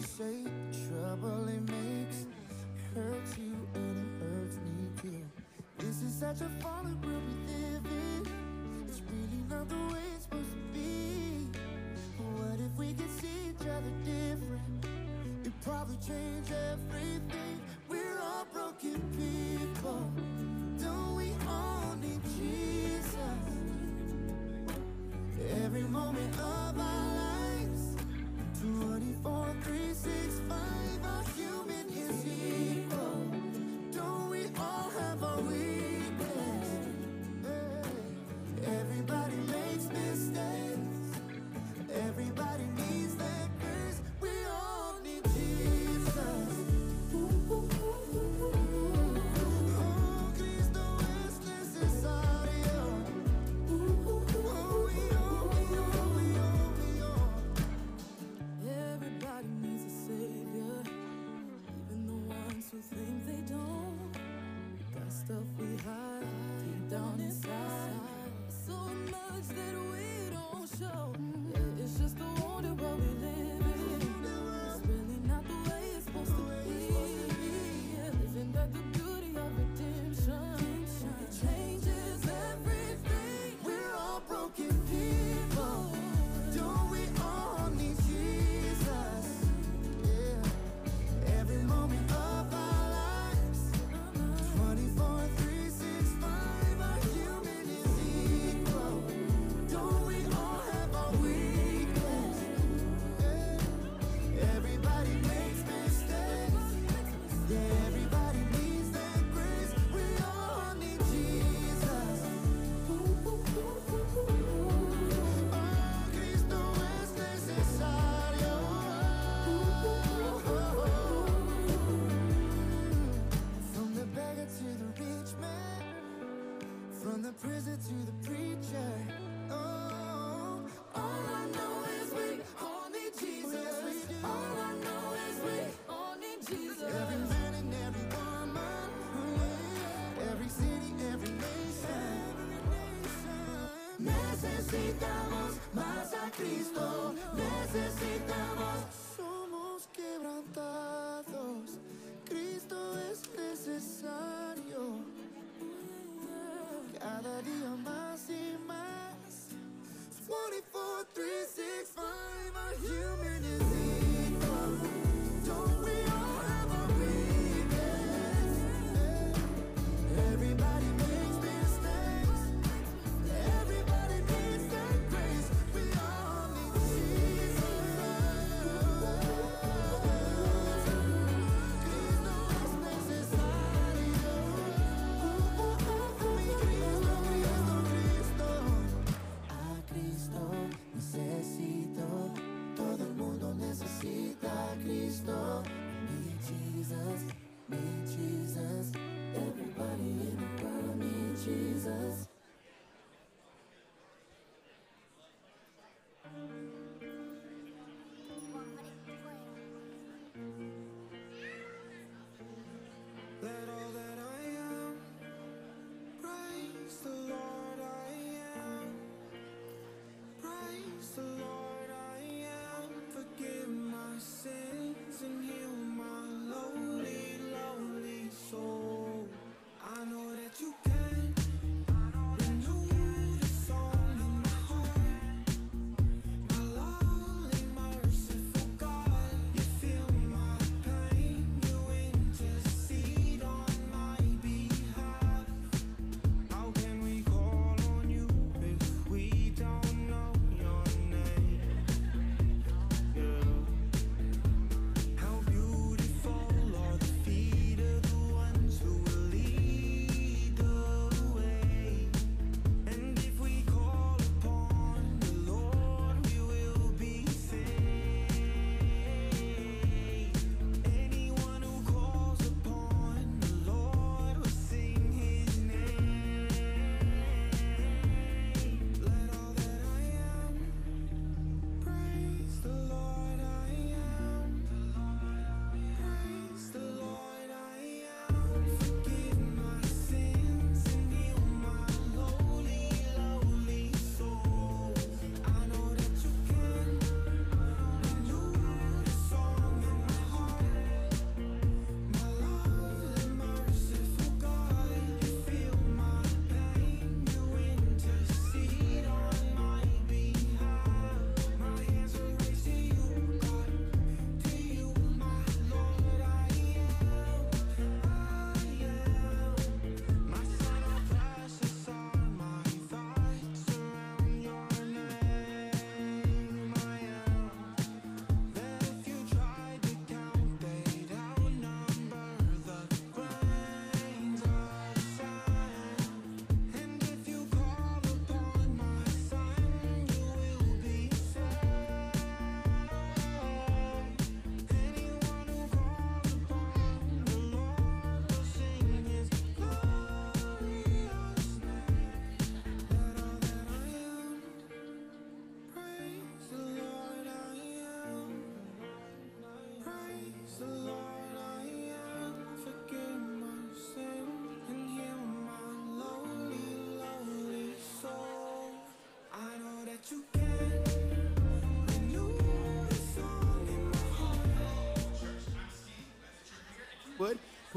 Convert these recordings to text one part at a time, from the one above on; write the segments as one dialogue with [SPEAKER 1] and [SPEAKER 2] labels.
[SPEAKER 1] say the trouble it makes hurts you and it hurts me too. This is such a fallen world we live in. It's really not the way it's supposed to be. But what if we could see each other different? It'd probably change everything.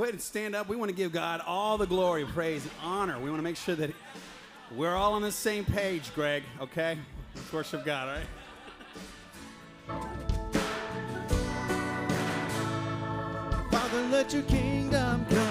[SPEAKER 2] Go ahead and stand up. We want to give God all the glory, praise, and honor. We want to make sure that we're all on the same page, Greg, okay? Let's worship God, all right?
[SPEAKER 3] Father, let your kingdom come.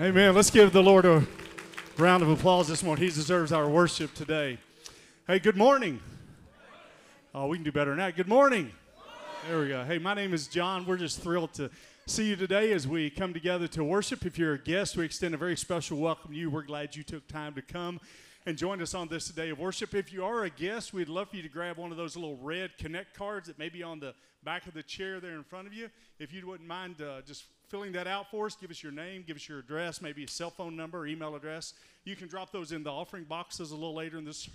[SPEAKER 4] Amen. Let's give the Lord a round of applause this morning. He deserves our worship today. Hey, good morning. Oh, we can do better than that. Good morning. There we go. Hey, my name is John. We're just thrilled to see you today as we come together to worship. If you're a guest, we extend a very special welcome to you. We're glad you took time to come and join us on this day of worship. If you are a guest, we'd love for you to grab one of those little red connect cards that may be on the back of the chair there in front of you. If you wouldn't mind uh, just filling that out for us, give us your name, give us your address, maybe a cell phone number, email address. You can drop those in the offering boxes a little later in this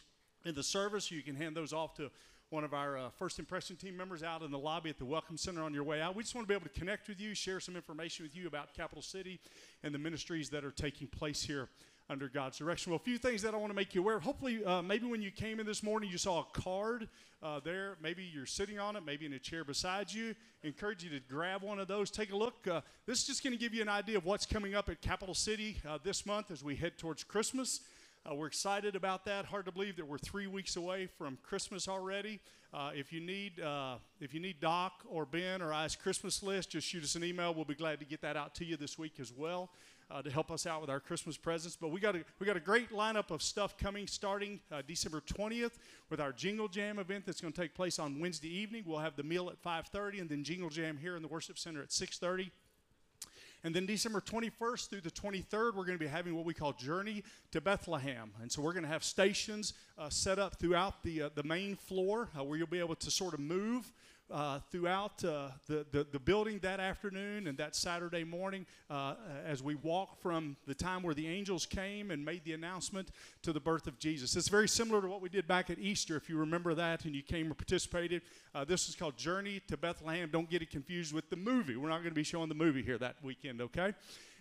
[SPEAKER 4] in the service. You can hand those off to one of our uh, first impression team members out in the lobby at the Welcome Center on your way out. We just want to be able to connect with you, share some information with you about Capital City and the ministries that are taking place here under God's direction. Well, a few things that I want to make you aware of. Hopefully, uh, maybe when you came in this morning, you saw a card uh, there. Maybe you're sitting on it, maybe in a chair beside you. Encourage you to grab one of those. Take a look. Uh, this is just going to give you an idea of what's coming up at Capital City uh, this month as we head towards Christmas. Uh, we're excited about that. Hard to believe that we're three weeks away from Christmas already. Uh, if you need if you need Doc or Ben or I's Christmas list, just shoot us an email. We'll be glad to get that out to you this week as well uh, to help us out with our Christmas presents. But we got a we got a great lineup of stuff coming starting uh, December 20th with our Jingle Jam event that's going to take place on Wednesday evening. We'll have the meal at 5:30 and then Jingle Jam here in the worship center at 6:30. And then December 21st through the 23rd, we're going to be having what we call Journey to Bethlehem. And so we're going to have stations uh, set up throughout the, uh, the main floor uh, where you'll be able to sort of move uh, throughout uh, the, the, the building that afternoon and that Saturday morning uh, as we walk from the time where the angels came and made the announcement to the birth of Jesus. It's very similar to what we did back at Easter, if you remember that and you came and participated. Uh, this is called Journey to Bethlehem. Don't get it confused with the movie. We're not going to be showing the movie here that weekend, okay?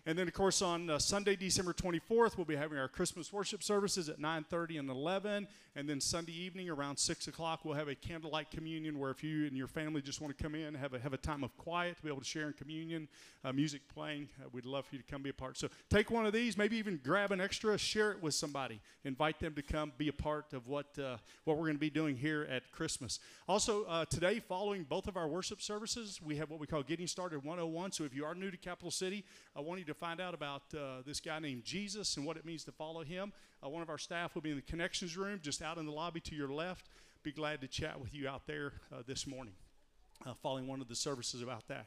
[SPEAKER 4] And then, of course, on uh, Sunday, December 24th, we'll be having our Christmas worship services at 9:30 and 11. And then Sunday evening, around 6 o'clock, we'll have a candlelight communion where if you and your family just want to come in, have a have a time of quiet to be able to share in communion, uh, music playing, uh, we'd love for you to come be a part. So take one of these, maybe even grab an extra, share it with somebody, invite them to come be a part of what uh, what we're going to be doing here at Christmas. Also, uh, today, following both of our worship services, we have what we call Getting Started 101. So if you are new to Capital City, I want you to find out about uh, this guy named Jesus and what it means to follow him, uh, one of our staff will be in the connections room just out in the lobby to your left. Be glad to chat with you out there uh, this morning, uh, following one of the services about that.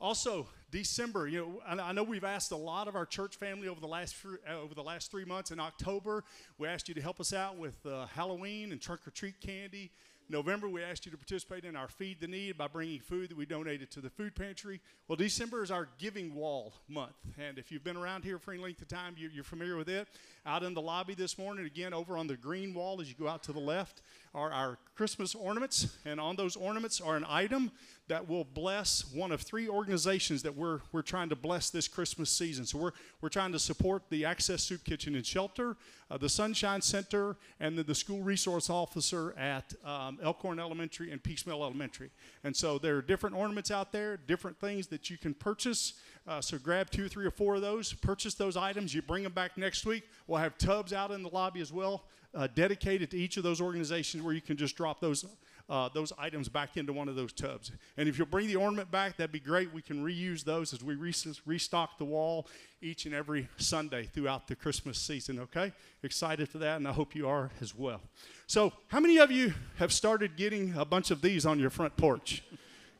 [SPEAKER 4] Also, December. You know, I, know we've asked a lot of our church family over the last uh, over the last three months. In October, we asked you to help us out with Halloween and trunk or treat candy. November, we asked you to participate in our Feed the Need by bringing food that we donated to the food pantry. Well, December is our Giving Wall month. And if you've been around here for any length of time, you're, familiar with it. Out in the lobby this morning, again, over on the green wall as you go out to the left, are our Christmas ornaments. And on those ornaments are an item that will bless one of three organizations that we're, we're trying to bless this Christmas season. So we're, we're trying to support the Access Soup Kitchen and Shelter, uh, the Sunshine Center, and the, the school resource officer at um, Elkhorn Elementary and Peaks Mill Elementary. And so there are different ornaments out there, different things that you can purchase. Uh, so grab two, three, or four of those, purchase those items. You bring them back next week. We'll have tubs out in the lobby as well, uh, dedicated to each of those organizations where you can just drop those uh, those items back into one of those tubs. And if you'll bring the ornament back, that'd be great. We can reuse those as we re- restock the wall each and every Sunday throughout the Christmas season, okay? Excited for that, and I hope you are as well. So, how many of you have started getting a bunch of these on your front porch?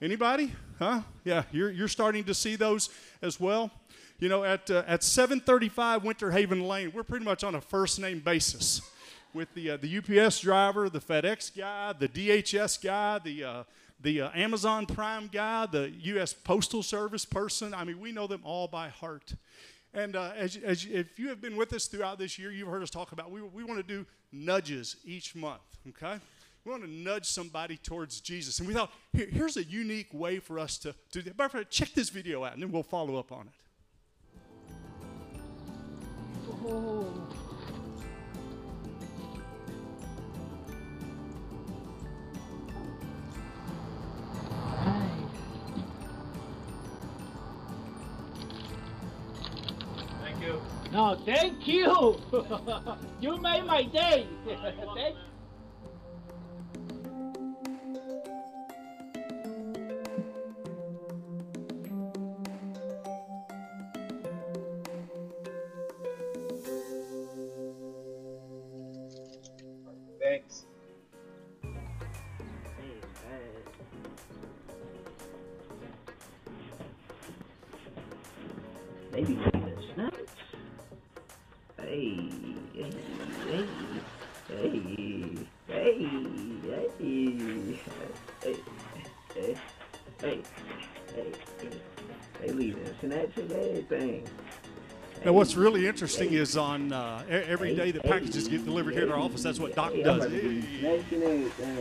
[SPEAKER 4] Anybody? Huh? Yeah, you're, you're starting to see those as well. You know, at, uh, at 735 Winter Haven Lane, we're pretty much on a first name basis with the, uh, the UPS driver, the FedEx guy, the DHL guy, the, uh, the uh, Amazon Prime guy, the U.S. Postal Service person. I mean, we know them all by heart. And uh, as, as, if you have been with us throughout this year, you've heard us talk about we, we want to do nudges each month, okay? We want to nudge somebody towards Jesus. And we thought, here, here's a unique way for us to, to do that. Check this video out, and then we'll follow up on it.
[SPEAKER 5] Oh. No, thank you. you made my day. thank
[SPEAKER 6] Thanks.
[SPEAKER 5] Maybe everything.
[SPEAKER 4] Now, what's really interesting is on uh, every day the packages get delivered here to our office. That's what Doc does. He,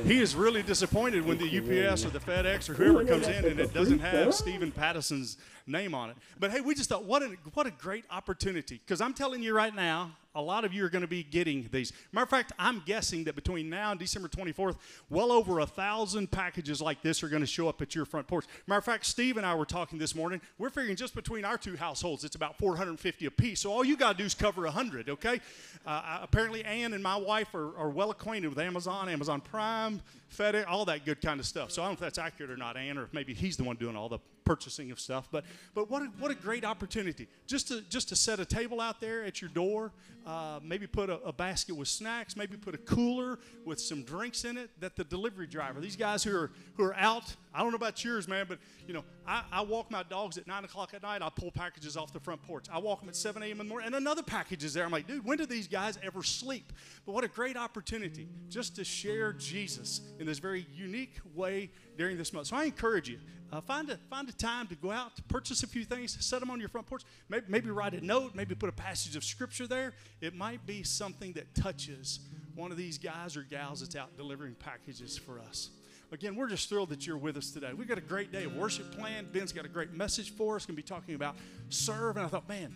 [SPEAKER 4] he is really disappointed when the UPS or the FedEx or whoever comes in and it doesn't have Stephen Patterson's name on it. But hey, we just thought, what a, what a great opportunity. Because I'm telling you right now, a lot of you are going to be getting these. Matter of fact, I'm guessing that between now and December 24th, well over a thousand packages like this are going to show up at your front porch. Matter of fact, Steve and I were talking this morning. We're figuring just between our two households, it's about 450 apiece. So all you got to do is cover 100, okay? Uh, apparently, Ann and my wife are, are well acquainted with Amazon, Amazon Prime, FedEx, all that good kind of stuff. So I don't know if that's accurate or not, Ann, or maybe he's the one doing all the purchasing of stuff. But but what a, what a great opportunity just to just to set a table out there at your door, uh, maybe put a, a, basket with snacks, maybe put a cooler with some drinks in it. That the delivery driver, these guys who are who are out I don't know about yours, man, but you know, I, I walk my dogs at nine o'clock at night. I pull packages off the front porch. I walk them at 7 a.m. in the morning, and another package is there. I'm like, dude, when do these guys ever sleep? But what a great opportunity just to share Jesus in this very unique way during this month. So I encourage you, uh, find a find a time to go out to purchase a few things, set them on your front porch. Maybe, maybe write a note, maybe put a passage of scripture there. It might be something that touches one of these guys or gals that's out delivering packages for us. Again, we're just thrilled that you're with us today. We've got a great day of worship planned. Ben's got a great message for us. Going to be talking about serve. And I thought, man,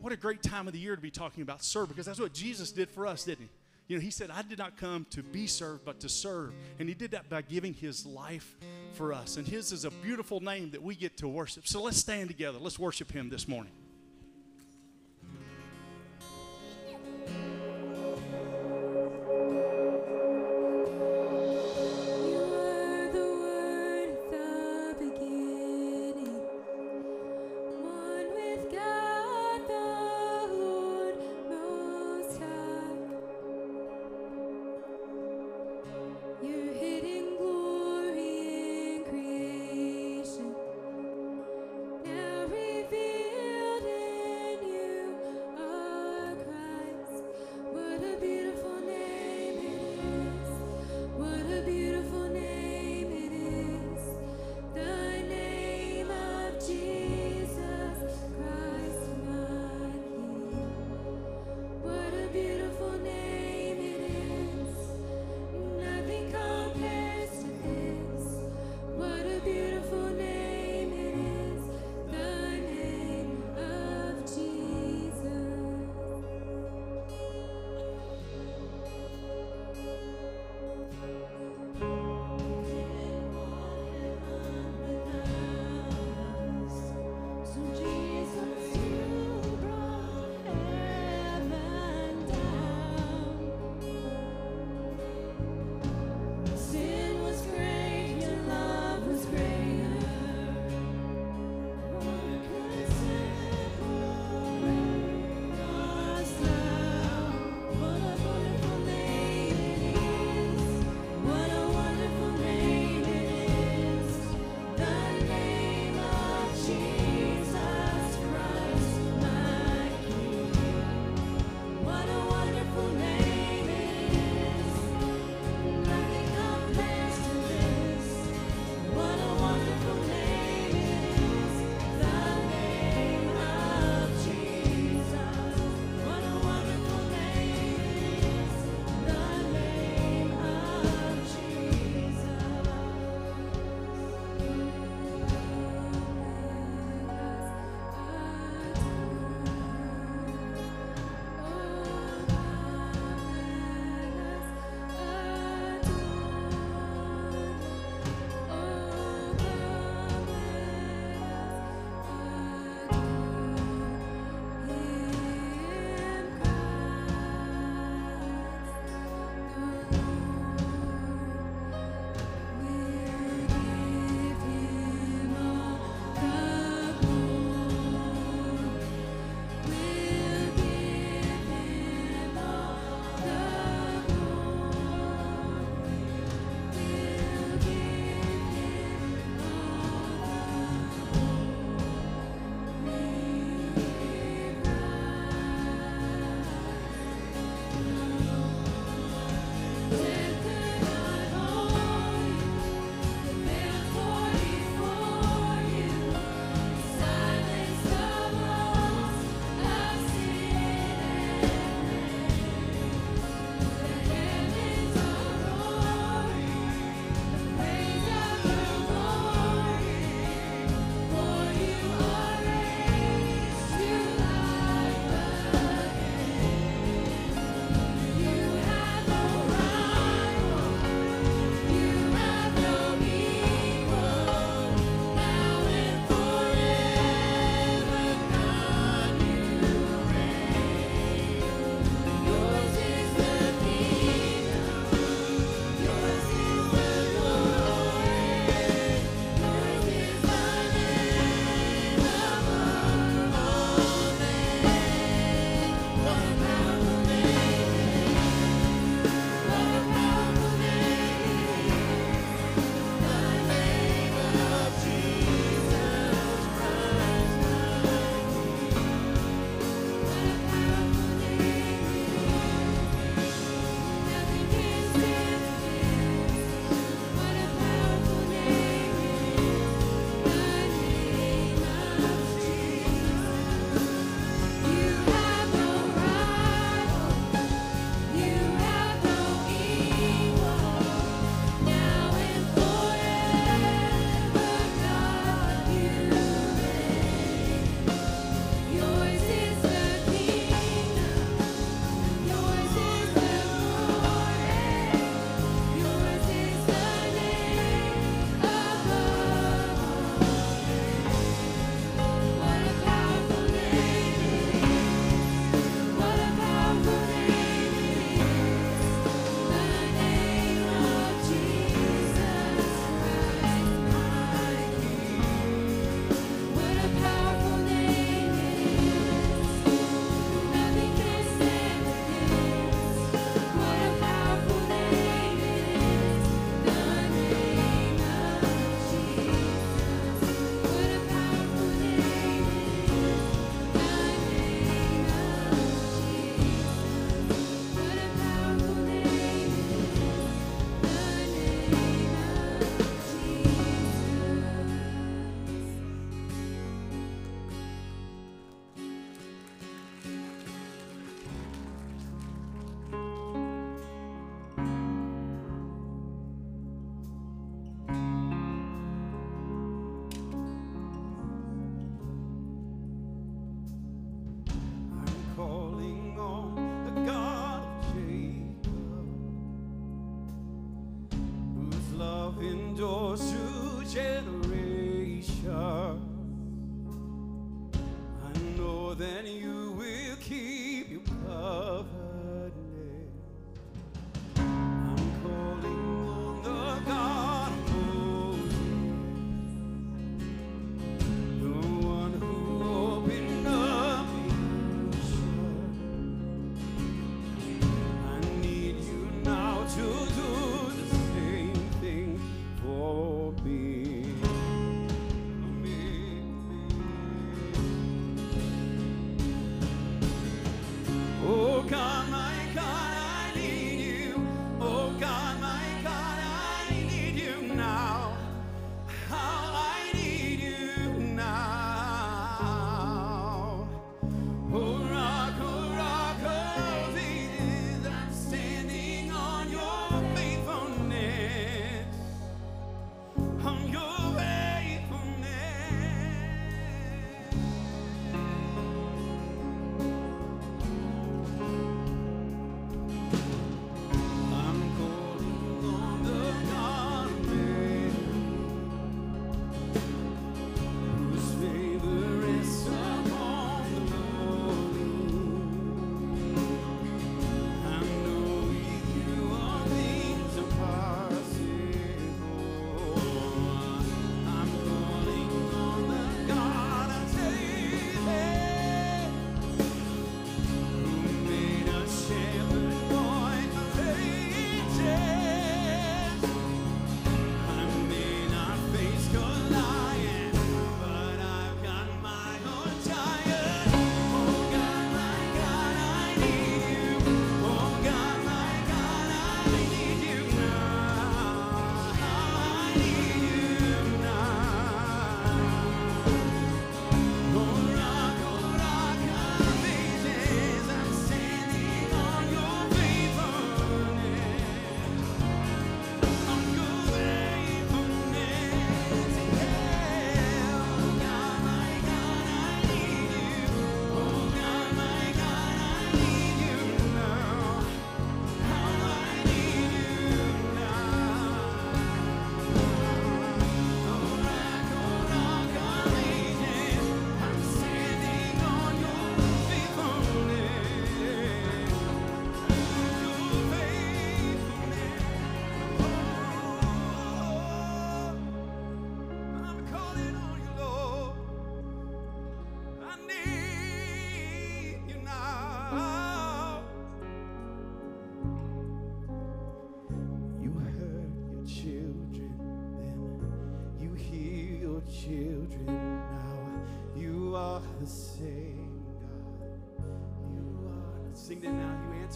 [SPEAKER 4] what a great time of the year to be talking about serve because that's what Jesus did for us, didn't he? You know, he said, I did not come to be served, but to serve. And he did that by giving his life for us. And his is a beautiful name that we get to worship. So let's stand together. Let's worship him this morning.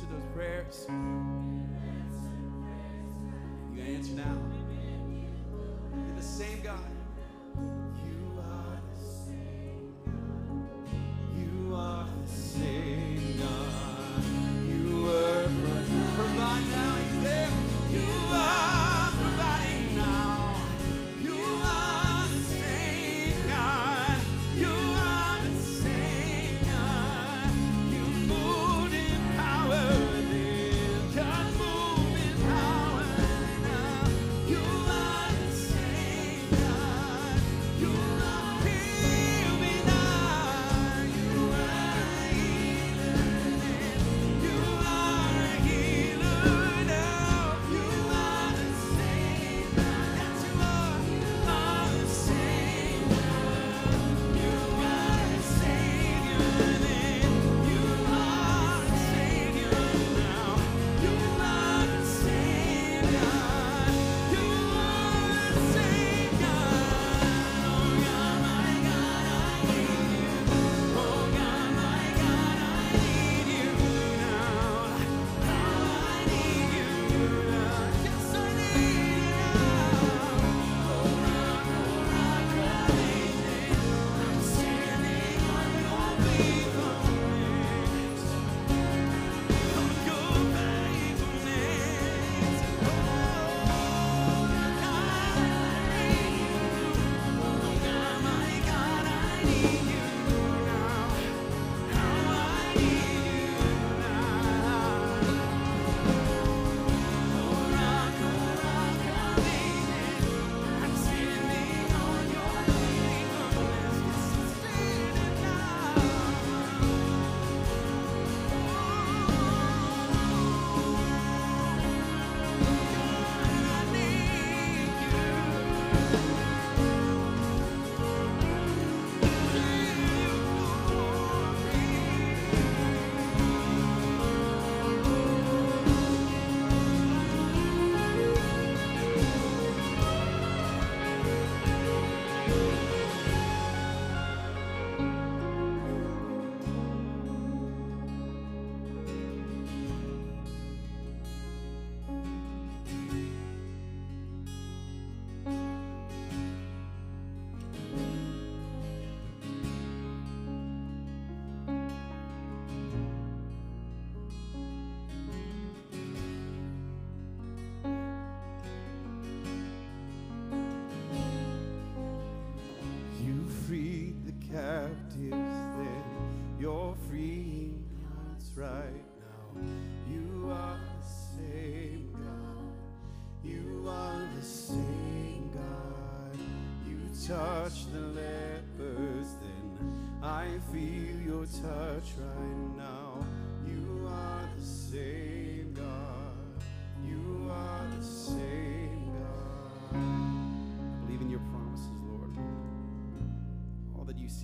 [SPEAKER 2] Those prayers.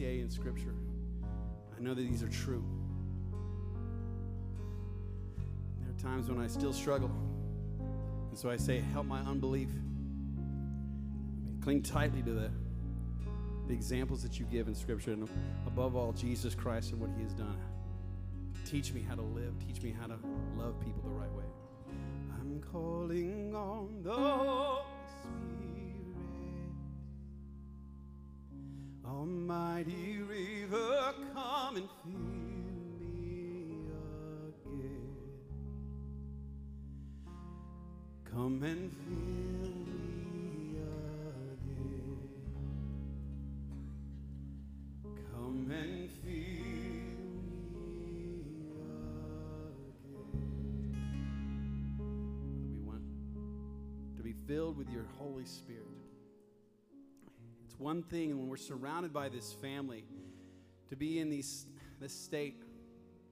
[SPEAKER 2] In Scripture, I know that these are true. There are times when I still struggle. And so I say, help my unbelief. Cling tightly to the, the examples that you give in Scripture, and above all, Jesus Christ and what He has done. Teach me how to live. Teach me how to love people the right way. I'm calling on the Almighty river, come and fill me again. Come and fill me again. Come and fill me again. We want to be filled with your Holy Spirit. It's one thing when we're surrounded by this family to be in these, this state,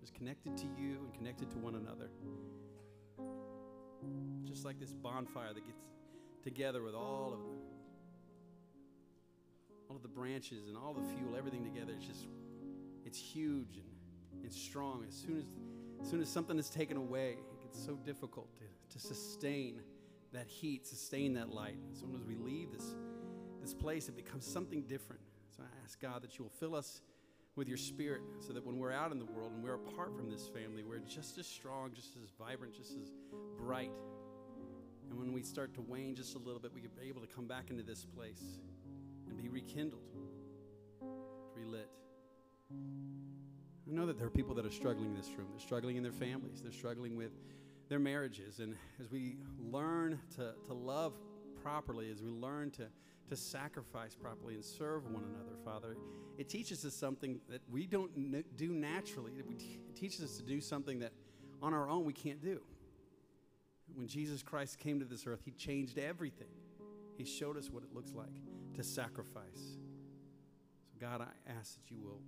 [SPEAKER 2] just connected to you and connected to one another. Just like this bonfire that gets together with all of the all of the branches and all the fuel, everything together. It's just it's huge and it's strong. As soon as as soon as something is taken away, it gets so difficult to, to sustain that heat, sustain that light. As soon as we leave this this place, it becomes something different. So I ask God that you will fill us with your spirit so that when we're out in the world and we're apart from this family, we're just as strong, just as vibrant, just as bright. And when we start to wane just a little bit, we can be able to come back into this place and be rekindled, relit. I know that there are people that are struggling in this room. They're struggling in their families. They're struggling with their marriages. And as we learn to, to love properly, as we learn to, to sacrifice properly and serve one another, Father, it teaches us something that we don't do naturally. It teaches us to do something that on our own we can't do. When Jesus Christ came to this earth, He changed everything. He showed us what it looks like to sacrifice. So, God, I ask that you will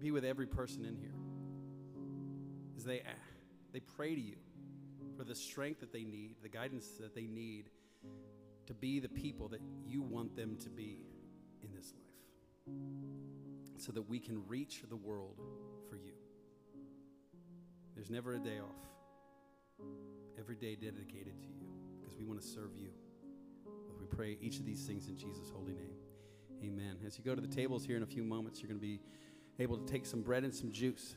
[SPEAKER 2] be with every person in here as they, they pray to you for the strength that they need, the guidance that they need to be the people that you want them to be in this life so that we can reach the world for you. There's never a day off. Every day dedicated to you because we want to serve you. We pray each of these things in Jesus' holy name. Amen. As you go to the tables here in a few moments, you're going to be able to take some bread and some juice.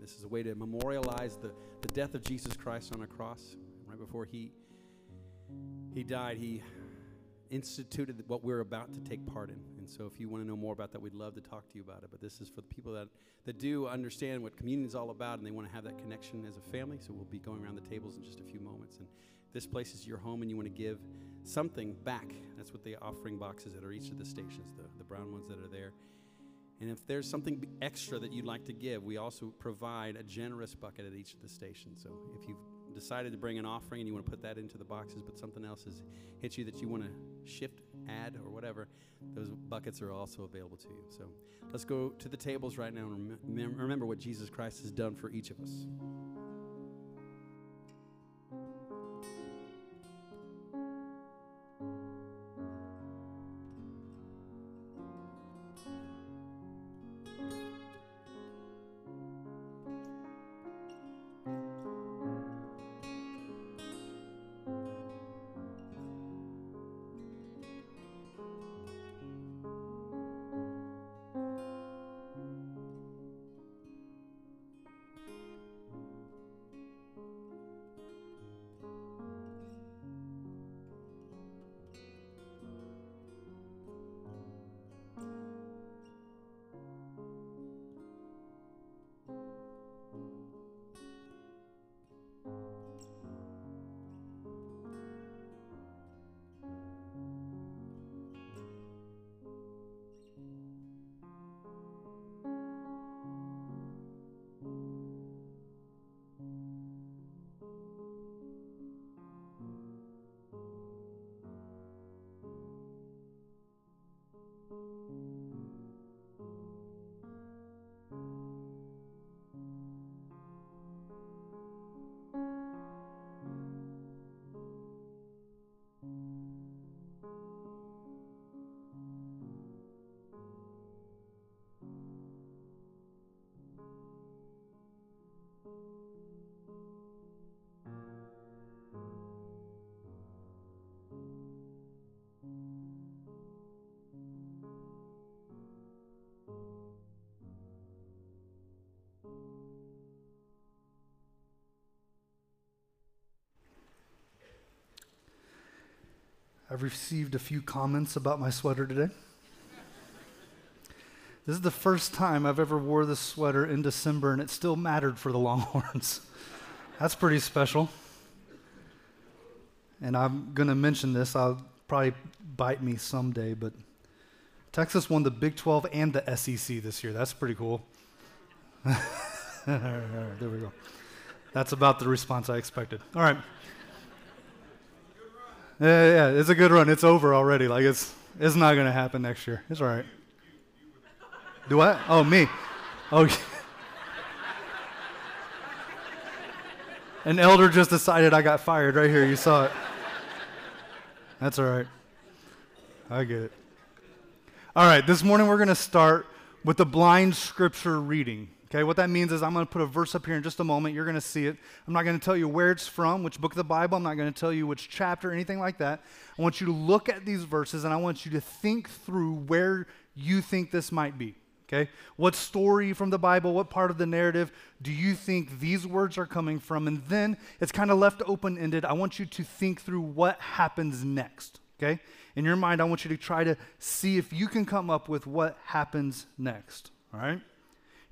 [SPEAKER 2] This is a way to memorialize the, the death of Jesus Christ on a cross. Right before he, he died, he instituted what we're about to take part in. And so if you want to know more about that, we'd love to talk to you about it. But this is for the people that, that do understand what communion is all about and they want to have that connection as a family. So we'll be going around the tables in just a few moments. And this place is your home and you want to give something back, that's what the offering boxes that are each of the stations, the, the brown ones that are there. And if there's something extra that you'd like to give, we also provide a generous bucket at each of the stations. So if you've decided to bring an offering and you want to put that into the boxes, but something else has hit you that you want to shift, add, or whatever, those buckets are also available to you. So let's go to the tables right now and rem- remember what Jesus Christ has done for each of us.
[SPEAKER 7] I've received a few comments about my sweater today. This is the first time I've ever wore this sweater in December and it still mattered for the Longhorns. That's pretty special. And I'm going to mention this. I'll probably bite me someday, but Texas won the Big 12 and the SEC this year. That's pretty cool. there we go. That's about the response I expected. All right. Yeah, yeah, it's a good run. It's over already. Like it's it's not to happen next year. It's all right. Do what? Oh, me. Oh. An elder just decided I got fired right here. You saw it. That's all right. I get it. All right, this morning we're going to start with the blind scripture reading. Okay, what that means is I'm going to put a verse up here in just a moment. You're going to see it. I'm not going to tell you where it's from, which book of the Bible. I'm not going to tell you which chapter, anything like that. I want you to look at these verses and I want you to think through where you think this might be. Okay? What story from the Bible, what part of the narrative do you think these words are coming from? And then it's kind of left open ended. I want you to think through what happens next. Okay? In your mind, I want you to try to see if you can come up with what happens next. All right?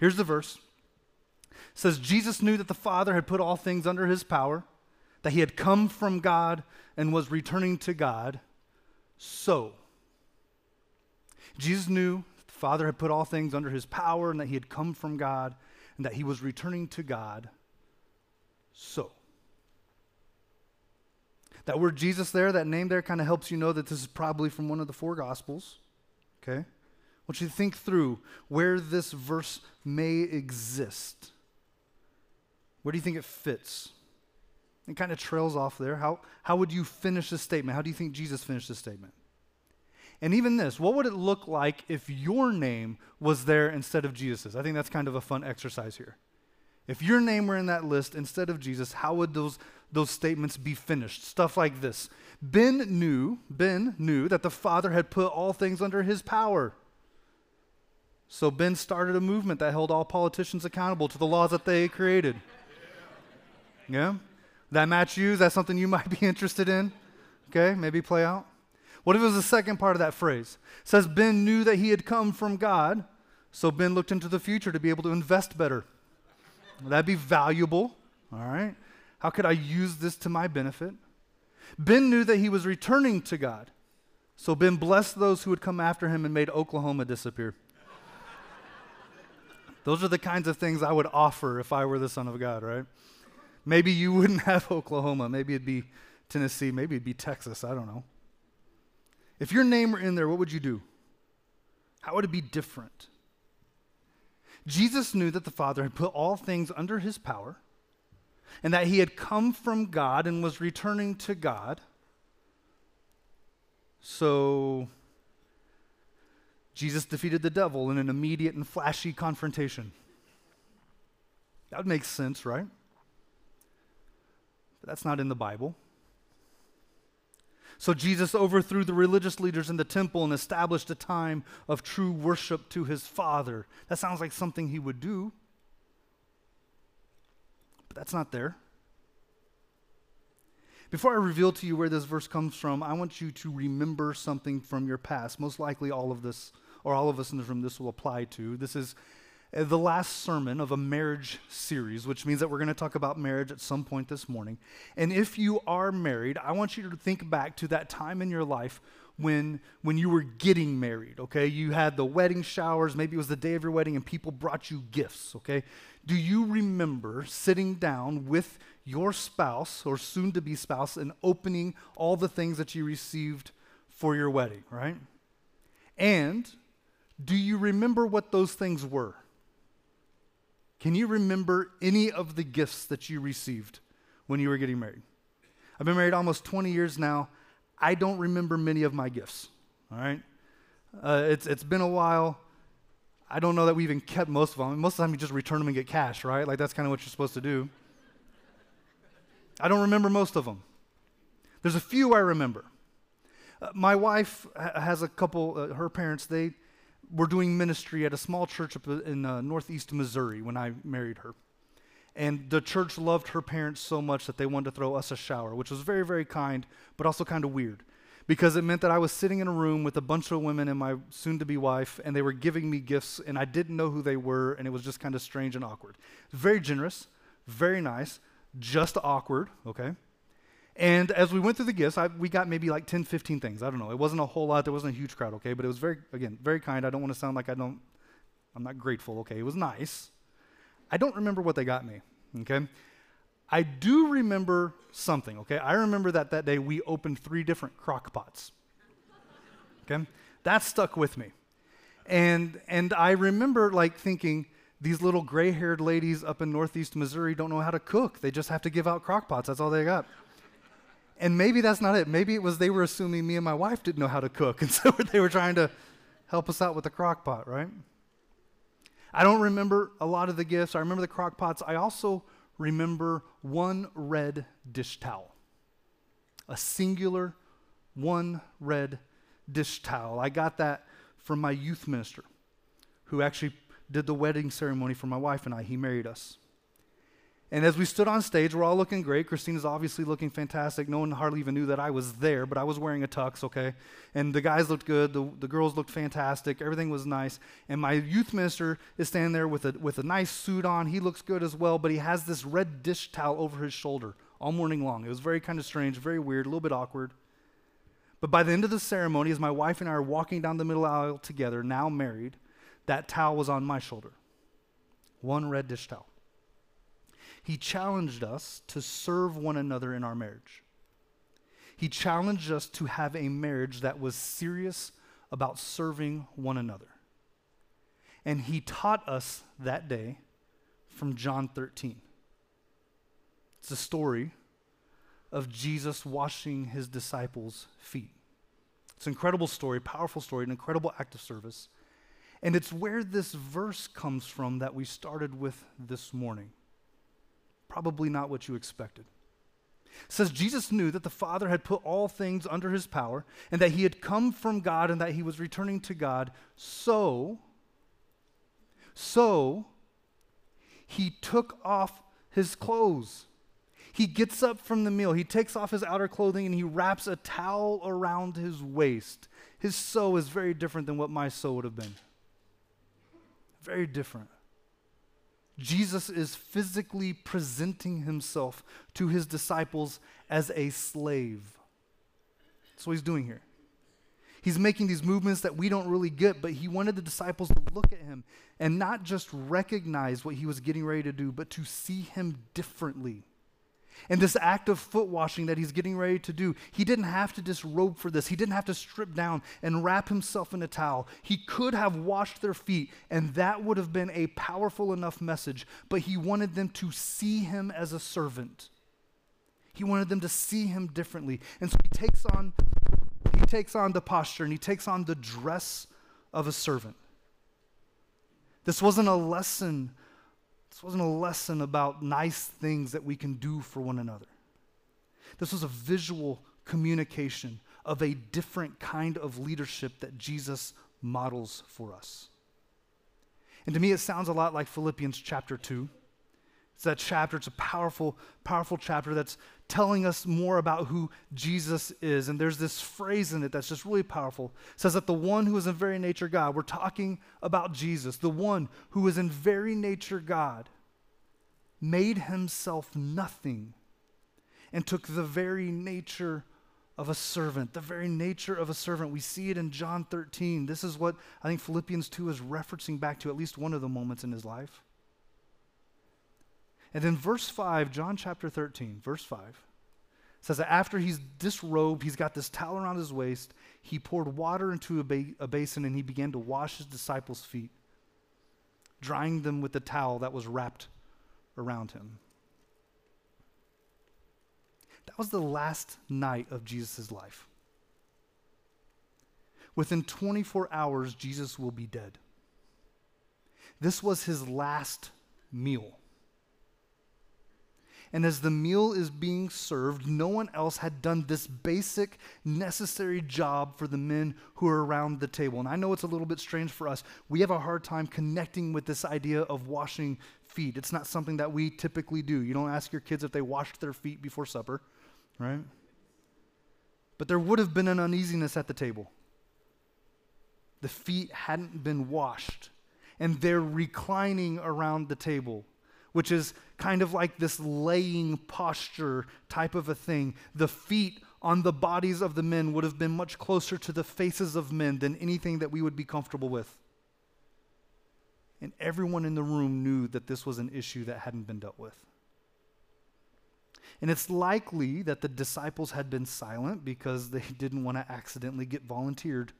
[SPEAKER 7] Here's the verse. It says Jesus knew that the Father had put all things under his power, that he had come from God and was returning to God. So, Jesus knew the Father had put all things under his power and that he had come from God and that he was returning to God. So, that word Jesus there, that name there, kind of helps you know that this is probably from one of the four Gospels. Okay? I want you to think through where this verse may exist. Where do you think it fits? It kind of trails off there. How, how would you finish this statement? How do you think Jesus finished this statement? And even this, what would it look like if your name was there instead of Jesus's? I think that's kind of a fun exercise here. If your name were in that list instead of Jesus, how would those, those statements be finished? Stuff like this Ben knew, Ben knew that the Father had put all things under his power. So Ben started a movement that held all politicians accountable to the laws that they created. Yeah? That match you? Is that something you might be interested in? Okay, maybe play out. What if it was the second part of that phrase? It says Ben knew that he had come from God, so Ben looked into the future to be able to invest better. That'd be valuable. All right. How could I use this to my benefit? Ben knew that he was returning to God. So Ben blessed those who would come after him and made Oklahoma disappear. Those are the kinds of things I would offer if I were the Son of God, right? Maybe you wouldn't have Oklahoma. Maybe it'd be Tennessee. Maybe it'd be Texas. I don't know. If your name were in there, what would you do? How would it be different? Jesus knew that the Father had put all things under his power and that he had come from God and was returning to God. So Jesus defeated the devil in an immediate and flashy confrontation. That would make sense, right? But that's not in the Bible. So Jesus overthrew the religious leaders in the temple and established a time of true worship to his Father. That sounds like something he would do. But that's not there. Before I reveal to you where this verse comes from, I want you to remember something from your past. Most likely, all of this, or all of us in this room, this will apply to. This is uh, the last sermon of a marriage series, which means that we're going to talk about marriage at some point this morning. And if you are married, I want you to think back to that time in your life when when you were getting married, okay? You had the wedding showers, maybe it was the day of your wedding and people brought you gifts, okay? Do you remember sitting down with your spouse or soon to be spouse and opening all the things that you received for your wedding, right? And do you remember what those things were? Can you remember any of the gifts that you received when you were getting married? I've been married almost 20 years now. I don't remember many of my gifts, all right? Uh, it's, it's been a while. I don't know that we even kept most of them. Most of the time, you just return them and get cash, right? Like, that's kind of what you're supposed to do. I don't remember most of them. There's a few I remember. Uh, my wife ha- has a couple, uh, her parents, they were doing ministry at a small church up in uh, northeast Missouri when I married her. And the church loved her parents so much that they wanted to throw us a shower, which was very, very kind, but also kind of weird. because it meant that I was sitting in a room with a bunch of women and my soon to be wife, and they were giving me gifts, and I didn't know who they were, and it was just kind of strange and awkward. Very generous, very nice, just awkward, okay? And as we went through the gifts, I, we got maybe like 10, 15 things. I don't know. It wasn't a whole lot. There wasn't a huge crowd, okay? But it was very, again, very kind. I don't want to sound like I don't, I'm not grateful, okay? It was nice. I don't remember what they got me, okay? I do remember something, okay? I remember that that day we opened three different crock pots. Okay? That stuck with me. And and I remember like thinking these little gray-haired ladies up in northeast Missouri don't know how to cook. They just have to give out crock pots. That's all they got. And maybe that's not it. Maybe it was they were assuming me and my wife didn't know how to cook, and so they were trying to help us out with the crock pot, right? I don't remember a lot of the gifts. I remember the crock pots. I also remember one red dish towel. A singular, one red dish towel. I got that from my youth minister who actually did the wedding ceremony for my wife and I. He married us. And as we stood on stage, we're all looking great. Christina's obviously looking fantastic. No one hardly even knew that I was there, but I was wearing a tux, okay? And the guys looked good. The, the girls looked fantastic. Everything was nice. And my youth minister is standing there with a, with a nice suit on. He looks good as well, but he has this red dish towel over his shoulder all morning long. It was very kind of strange, very weird, a little bit awkward. But by the end of the ceremony, as my wife and I are walking down the middle aisle together, now married, that towel was on my shoulder. One red dish towel he challenged us to serve one another in our marriage. He challenged us to have a marriage that was serious about serving one another. And he taught us that day from John 13. It's a story of Jesus washing his disciples' feet. It's an incredible story, powerful story, an incredible act of service. And it's where this verse comes from that we started with this morning probably not what you expected. It says Jesus knew that the Father had put all things under his power and that he had come from God and that he was returning to God. So, so he took off his clothes. He gets up from the meal. He takes off his outer clothing and he wraps a towel around his waist. His so is very different than what my so would have been. Very different. Jesus is physically presenting himself to his disciples as a slave. That's what he's doing here. He's making these movements that we don't really get, but he wanted the disciples to look at him and not just recognize what he was getting ready to do, but to see him differently. And this act of foot washing that he's getting ready to do, he didn't have to disrobe for this. He didn't have to strip down and wrap himself in a towel. He could have washed their feet, and that would have been a powerful enough message. But he wanted them to see him as a servant. He wanted them to see him differently. And so he takes on he takes on the posture and he takes on the dress of a servant. This wasn't a lesson this wasn't a lesson about nice things that we can do for one another. This was a visual communication of a different kind of leadership that Jesus models for us. And to me, it sounds a lot like Philippians chapter 2. It's that chapter, it's a powerful, powerful chapter that's telling us more about who Jesus is. And there's this phrase in it that's just really powerful. It says that the one who is in very nature God, we're talking about Jesus, the one who is in very nature God, made himself nothing and took the very nature of a servant, the very nature of a servant. We see it in John 13. This is what I think Philippians 2 is referencing back to at least one of the moments in his life. And then verse 5, John chapter 13, verse 5, says that after he's disrobed, he's got this towel around his waist, he poured water into a, ba- a basin and he began to wash his disciples' feet, drying them with the towel that was wrapped around him. That was the last night of Jesus' life. Within 24 hours, Jesus will be dead. This was his last meal. And as the meal is being served, no one else had done this basic, necessary job for the men who are around the table. And I know it's a little bit strange for us. We have a hard time connecting with this idea of washing feet. It's not something that we typically do. You don't ask your kids if they washed their feet before supper, right? But there would have been an uneasiness at the table. The feet hadn't been washed, and they're reclining around the table, which is kind of like this laying posture type of a thing. The feet on the bodies of the men would have been much closer to the faces of men than anything that we would be comfortable with. And everyone in the room knew that this was an issue that hadn't been dealt with. And it's likely that the disciples had been silent because they didn't want to accidentally get volunteered.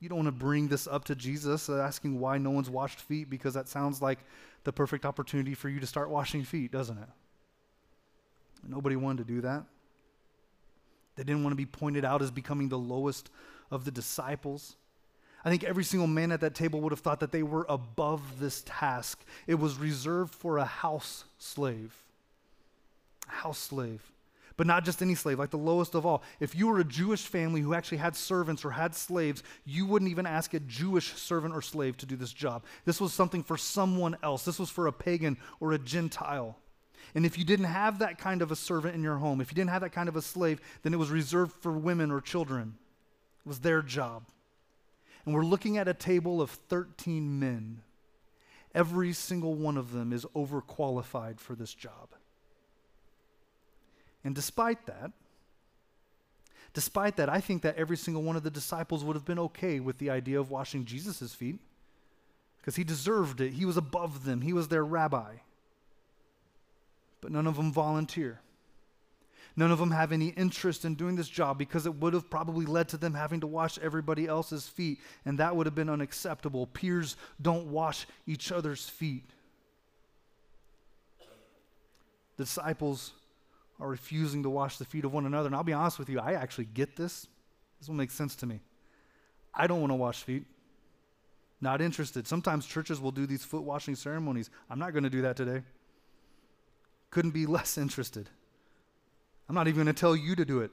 [SPEAKER 7] You don't want to bring this up to Jesus uh, asking why no one's washed feet because that sounds like the perfect opportunity for you to start washing feet, doesn't it? Nobody wanted to do that. They didn't want to be pointed out as becoming the lowest of the disciples. I think every single man at that table would have thought that they were above this task. It was reserved for a house slave. A house slave but not just any slave, like the lowest of all. If you were a Jewish family who actually had servants or had slaves, you wouldn't even ask a Jewish servant or slave to do this job. This was something for someone else. This was for a pagan or a Gentile. And if you didn't have that kind of a servant in your home, if you didn't have that kind of a slave, then it was reserved for women or children. It was their job. And we're looking at a table of 13 men. Every single one of them is overqualified for this job. And despite that, despite that, I think that every single one of the disciples would have been okay with the idea of washing Jesus' feet because he deserved it. He was above them, he was their rabbi. But none of them volunteer. None of them have any interest in doing this job because it would have probably led to them having to wash everybody else's feet, and that would have been unacceptable. Peers don't wash each other's feet. Disciples are refusing to wash the feet of one another. And I'll be honest with you, I actually get this. This will make sense to me. I don't want to wash feet. Not interested. Sometimes churches will do these foot washing ceremonies. I'm not going to do that today. Couldn't be less interested. I'm not even going to tell you to do it.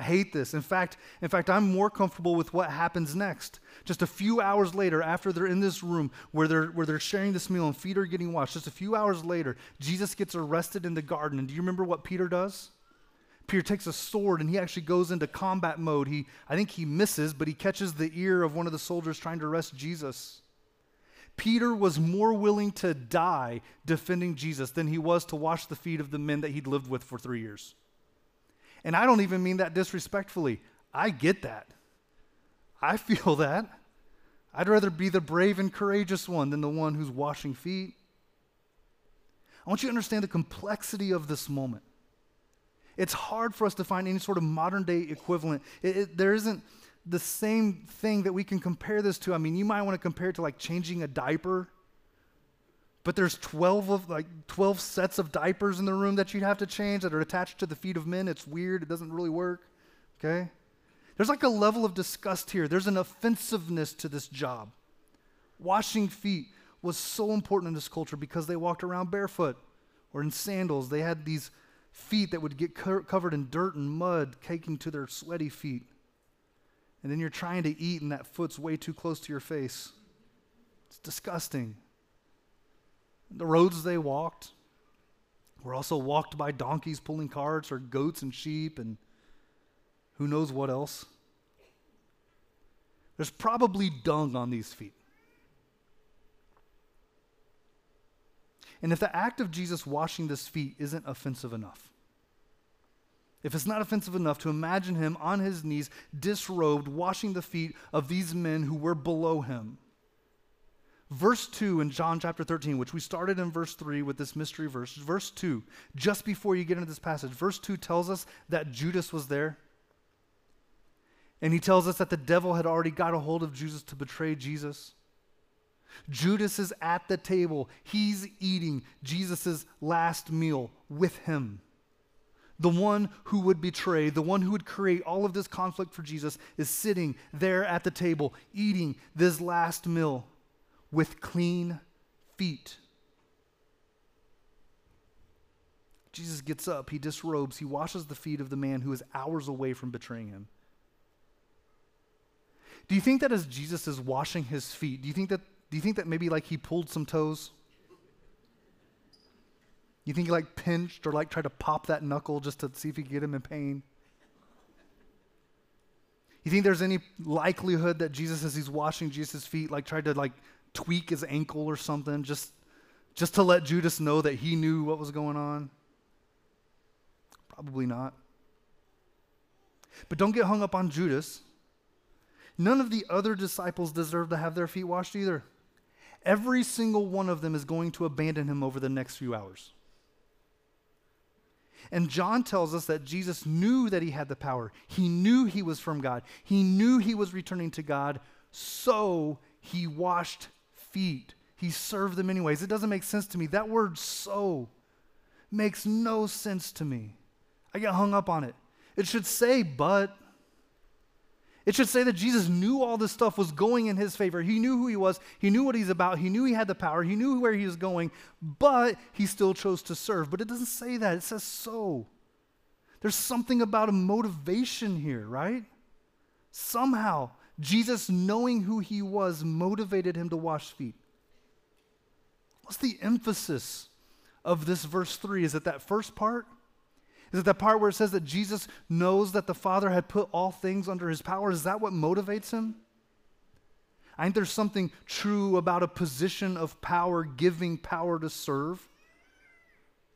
[SPEAKER 7] I hate this. In fact, in fact, I'm more comfortable with what happens next. Just a few hours later, after they're in this room where they're where they're sharing this meal and feet are getting washed, just a few hours later, Jesus gets arrested in the garden. And do you remember what Peter does? Peter takes a sword and he actually goes into combat mode. He I think he misses, but he catches the ear of one of the soldiers trying to arrest Jesus. Peter was more willing to die defending Jesus than he was to wash the feet of the men that he'd lived with for three years. And I don't even mean that disrespectfully. I get that. I feel that. I'd rather be the brave and courageous one than the one who's washing feet. I want you to understand the complexity of this moment. It's hard for us to find any sort of modern day equivalent. It, it, there isn't the same thing that we can compare this to. I mean, you might want to compare it to like changing a diaper but there's 12 of like 12 sets of diapers in the room that you'd have to change that are attached to the feet of men. It's weird. It doesn't really work. Okay? There's like a level of disgust here. There's an offensiveness to this job. Washing feet was so important in this culture because they walked around barefoot or in sandals. They had these feet that would get co- covered in dirt and mud, caking to their sweaty feet. And then you're trying to eat, and that foot's way too close to your face. It's disgusting. The roads they walked were also walked by donkeys pulling carts or goats and sheep and who knows what else. There's probably dung on these feet. And if the act of Jesus washing this feet isn't offensive enough, if it's not offensive enough to imagine him on his knees, disrobed, washing the feet of these men who were below him, verse 2 in John chapter 13, which we started in verse 3 with this mystery verse, verse 2, just before you get into this passage, verse 2 tells us that Judas was there. And he tells us that the devil had already got a hold of Jesus to betray Jesus. Judas is at the table. He's eating Jesus' last meal with him. The one who would betray, the one who would create all of this conflict for Jesus, is sitting there at the table eating this last meal with clean feet. Jesus gets up, he disrobes, he washes the feet of the man who is hours away from betraying him. Do you think that as Jesus is washing his feet, do you think that do you think that maybe like he pulled some toes? You think he like pinched or like tried to pop that knuckle just to see if he could get him in pain? You think there's any likelihood that Jesus, as he's washing Jesus' feet, like tried to like tweak his ankle or something, just just to let Judas know that he knew what was going on? Probably not. But don't get hung up on Judas. None of the other disciples deserve to have their feet washed either. Every single one of them is going to abandon him over the next few hours. And John tells us that Jesus knew that he had the power. He knew he was from God. He knew he was returning to God, so he washed feet. He served them anyways. It doesn't make sense to me. That word so makes no sense to me. I get hung up on it. It should say but. It should say that Jesus knew all this stuff was going in his favor. He knew who he was. He knew what he's about. He knew he had the power. He knew where he was going, but he still chose to serve. But it doesn't say that. It says so. There's something about a motivation here, right? Somehow, Jesus, knowing who he was, motivated him to wash feet. What's the emphasis of this verse 3? Is it that first part? Is it that part where it says that Jesus knows that the Father had put all things under his power? Is that what motivates him? I think there's something true about a position of power giving power to serve.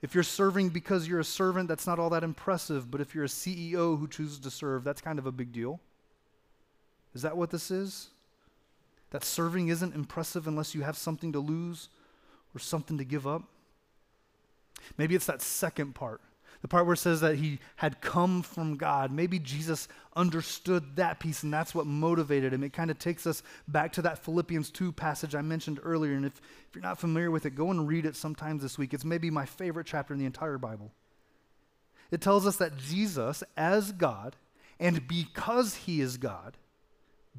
[SPEAKER 7] If you're serving because you're a servant, that's not all that impressive. But if you're a CEO who chooses to serve, that's kind of a big deal. Is that what this is? That serving isn't impressive unless you have something to lose or something to give up? Maybe it's that second part the part where it says that he had come from God. Maybe Jesus understood that piece, and that's what motivated him. It kind of takes us back to that Philippians 2 passage I mentioned earlier. And if, if you're not familiar with it, go and read it sometimes this week. It's maybe my favorite chapter in the entire Bible. It tells us that Jesus, as God, and because he is God,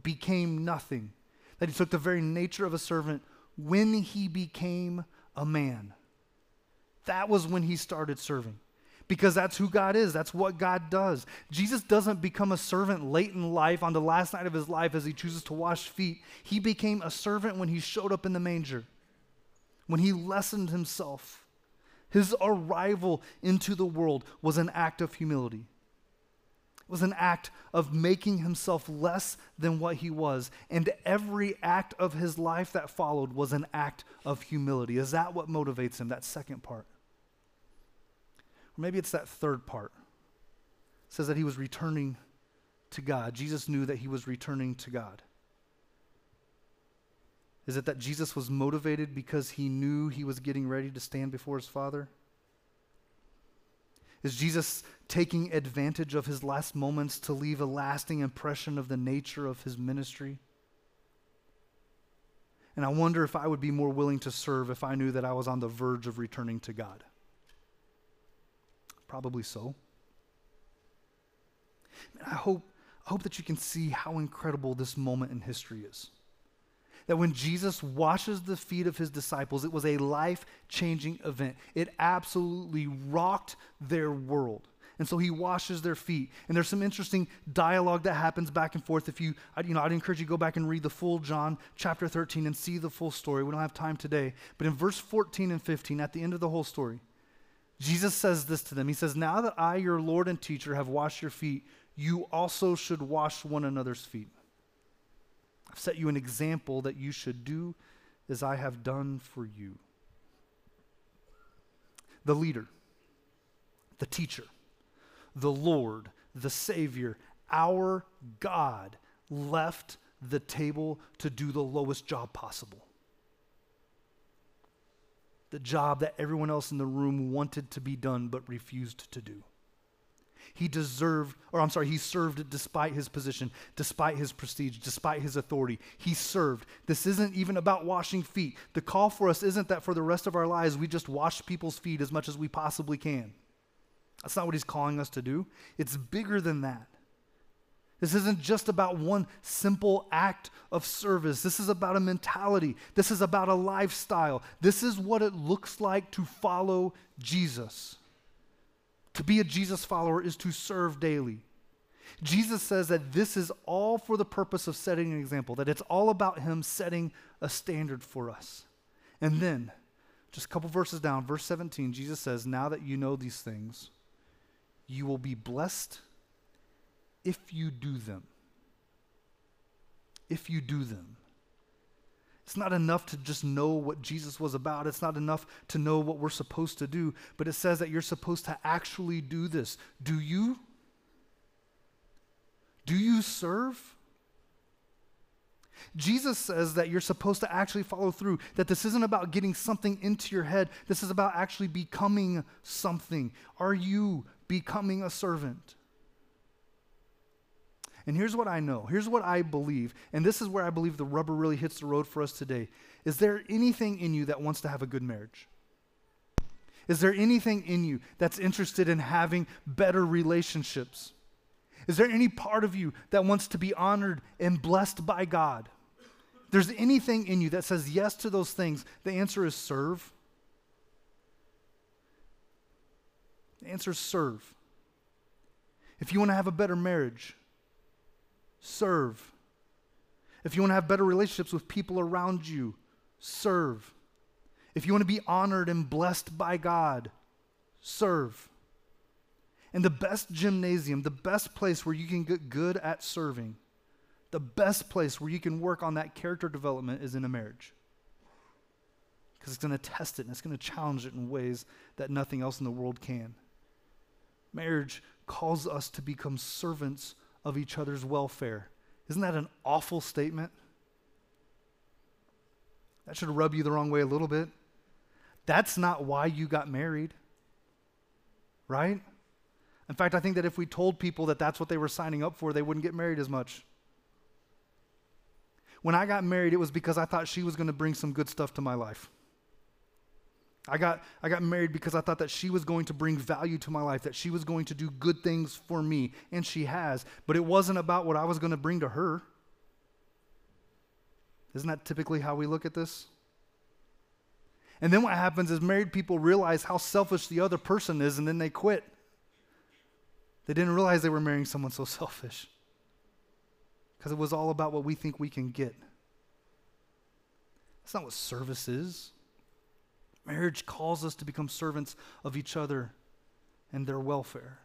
[SPEAKER 7] became nothing. That he took the very nature of a servant when he became a man. That was when he started serving because that's who God is. That's what God does. Jesus doesn't become a servant late in life on the last night of his life as he chooses to wash feet. He became a servant when he showed up in the manger, when he lessened himself. His arrival into the world was an act of humility. Was an act of making himself less than what he was. And every act of his life that followed was an act of humility. Is that what motivates him? That second part. Or maybe it's that third part. It says that he was returning to God. Jesus knew that he was returning to God. Is it that Jesus was motivated because he knew he was getting ready to stand before his Father? Is Jesus taking advantage of his last moments to leave a lasting impression of the nature of his ministry? And I wonder if I would be more willing to serve if I knew that I was on the verge of returning to God. Probably so. I hope, I hope that you can see how incredible this moment in history is. That when Jesus washes the feet of his disciples, it was a life changing event. It absolutely rocked their world. And so he washes their feet. And there's some interesting dialogue that happens back and forth. If you, you know, I'd encourage you to go back and read the full John chapter 13 and see the full story. We don't have time today. But in verse 14 and 15, at the end of the whole story, Jesus says this to them. He says, Now that I, your Lord and teacher, have washed your feet, you also should wash one another's feet. I've set you an example that you should do as I have done for you. The leader, the teacher, the Lord, the Savior, our God left the table to do the lowest job possible the job that everyone else in the room wanted to be done but refused to do. He deserved, or I'm sorry, he served despite his position, despite his prestige, despite his authority. He served. This isn't even about washing feet. The call for us isn't that for the rest of our lives we just wash people's feet as much as we possibly can. That's not what he's calling us to do. It's bigger than that. This isn't just about one simple act of service. This is about a mentality. This is about a lifestyle. This is what it looks like to follow Jesus. To be a Jesus follower is to serve daily. Jesus says that this is all for the purpose of setting an example, that it's all about Him setting a standard for us. And then, just a couple verses down, verse 17, Jesus says, Now that you know these things, you will be blessed if you do them. if you do them. It's not enough to just know what Jesus was about. It's not enough to know what we're supposed to do, but it says that you're supposed to actually do this. Do you? Do you serve? Jesus says that you're supposed to actually follow through, that this isn't about getting something into your head. This is about actually becoming something. Are you becoming a servant? And here's what I know. Here's what I believe. And this is where I believe the rubber really hits the road for us today. Is there anything in you that wants to have a good marriage? Is there anything in you that's interested in having better relationships? Is there any part of you that wants to be honored and blessed by God? There's anything in you that says yes to those things, the answer is serve. The answer is serve. If you want to have a better marriage, serve. If you want to have better relationships with people around you, serve. If you want to be honored and blessed by God, serve. And the best gymnasium, the best place where you can get good at serving, the best place where you can work on that character development is in a marriage. Because it's going to test it and it's going to challenge it in ways that nothing else in the world can. Marriage calls us to become servants of each other's welfare. Isn't that an awful statement? That should rub you the wrong way a little bit. That's not why you got married, right? In fact, I think that if we told people that that's what they were signing up for, they wouldn't get married as much. When I got married, it was because I thought she was going to bring some good stuff to my life. I got, I got married because I thought that she was going to bring value to my life, that she was going to do good things for me, and she has. But it wasn't about what I was going to bring to her. Isn't that typically how we look at this? And then what happens is married people realize how selfish the other person is, and then they quit. They didn't realize they were marrying someone so selfish because it was all about what we think we can get. That's not what service is. Marriage calls us to become servants of each other and their welfare.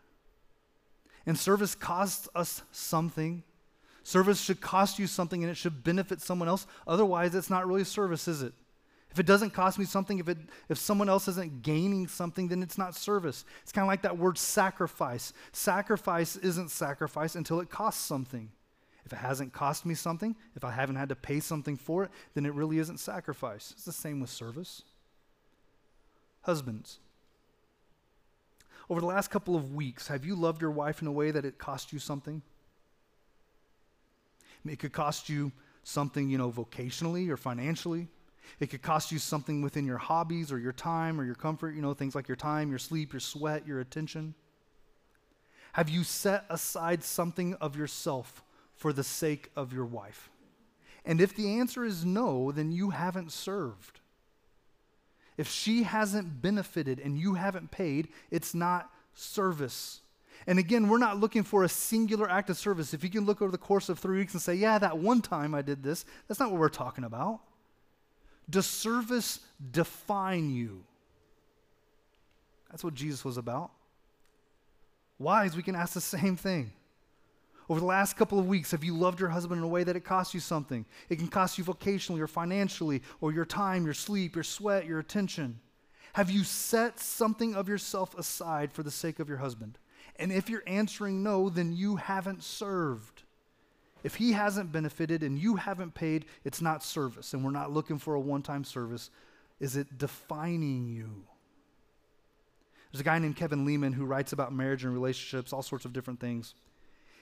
[SPEAKER 7] And service costs us something. Service should cost you something and it should benefit someone else. Otherwise, it's not really service, is it? If it doesn't cost me something, if, it, if someone else isn't gaining something, then it's not service. It's kind of like that word sacrifice. Sacrifice isn't sacrifice until it costs something. If it hasn't cost me something, if I haven't had to pay something for it, then it really isn't sacrifice. It's the same with service. Husbands, over the last couple of weeks, have you loved your wife in a way that it cost you something? It could cost you something, you know, vocationally or financially. It could cost you something within your hobbies or your time or your comfort, you know, things like your time, your sleep, your sweat, your attention. Have you set aside something of yourself for the sake of your wife? And if the answer is no, then you haven't served. If she hasn't benefited and you haven't paid, it's not service. And again, we're not looking for a singular act of service. If you can look over the course of three weeks and say, yeah, that one time I did this, that's not what we're talking about. Does service define you? That's what Jesus was about. Wives, we can ask the same thing. Over the last couple of weeks, have you loved your husband in a way that it costs you something? It can cost you vocationally or financially, or your time, your sleep, your sweat, your attention. Have you set something of yourself aside for the sake of your husband? And if you're answering no, then you haven't served. If he hasn't benefited and you haven't paid, it's not service. And we're not looking for a one time service. Is it defining you? There's a guy named Kevin Leman who writes about marriage and relationships, all sorts of different things.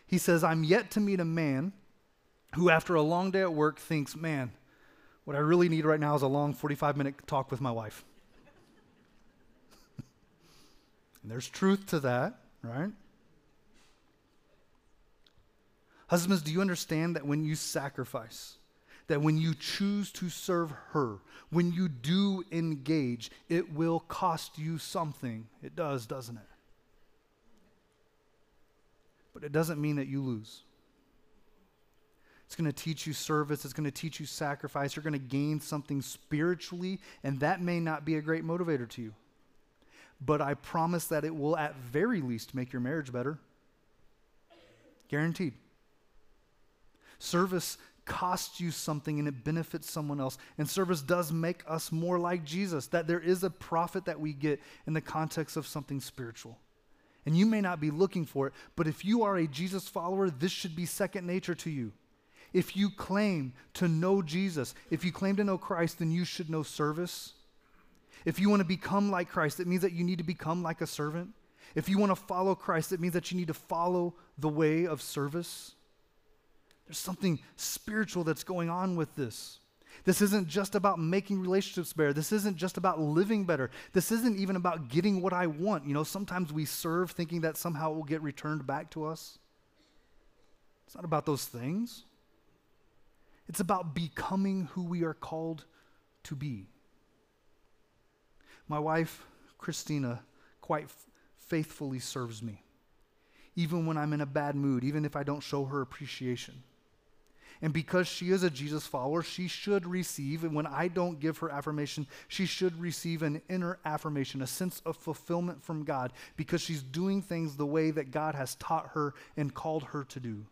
[SPEAKER 7] He says, I'm yet to meet a man who, after a long day at work, thinks, man, what I really need right now is a long 45 minute talk with my wife. and there's truth to that, right? Husbands, do you understand that when you sacrifice, that when you choose to serve her, when you do engage, it will cost you something? It does, doesn't it? But it doesn't mean that you lose. It's going to teach you service. It's going to teach you sacrifice. You're going to gain something spiritually, and that may not be a great motivator to you. But I promise that it will, at very least, make your marriage better. Guaranteed. Service costs you something and it benefits someone else. And service does make us more like Jesus, that there is a profit that we get in the context of something spiritual. And you may not be looking for it, but if you are a Jesus follower, this should be second nature to you. If you claim to know Jesus, if you claim to know Christ, then you should know service. If you want to become like Christ, it means that you need to become like a servant. If you want to follow Christ, it means that you need to follow the way of service. There's something spiritual that's going on with this. This isn't just about making relationships better. This isn't just about living better. This isn't even about getting what I want. You know, sometimes we serve thinking that somehow it will get returned back to us. It's not about those things. It's about becoming who we are called to be. My wife, Christina, quite f- faithfully serves me, even when I'm in a bad mood, even if I don't show her appreciation. And because she is a Jesus follower, she should receive, and when I don't give her affirmation, she should receive an inner affirmation, a sense of fulfillment from God, because she's doing things the way that God has taught her and called her to do.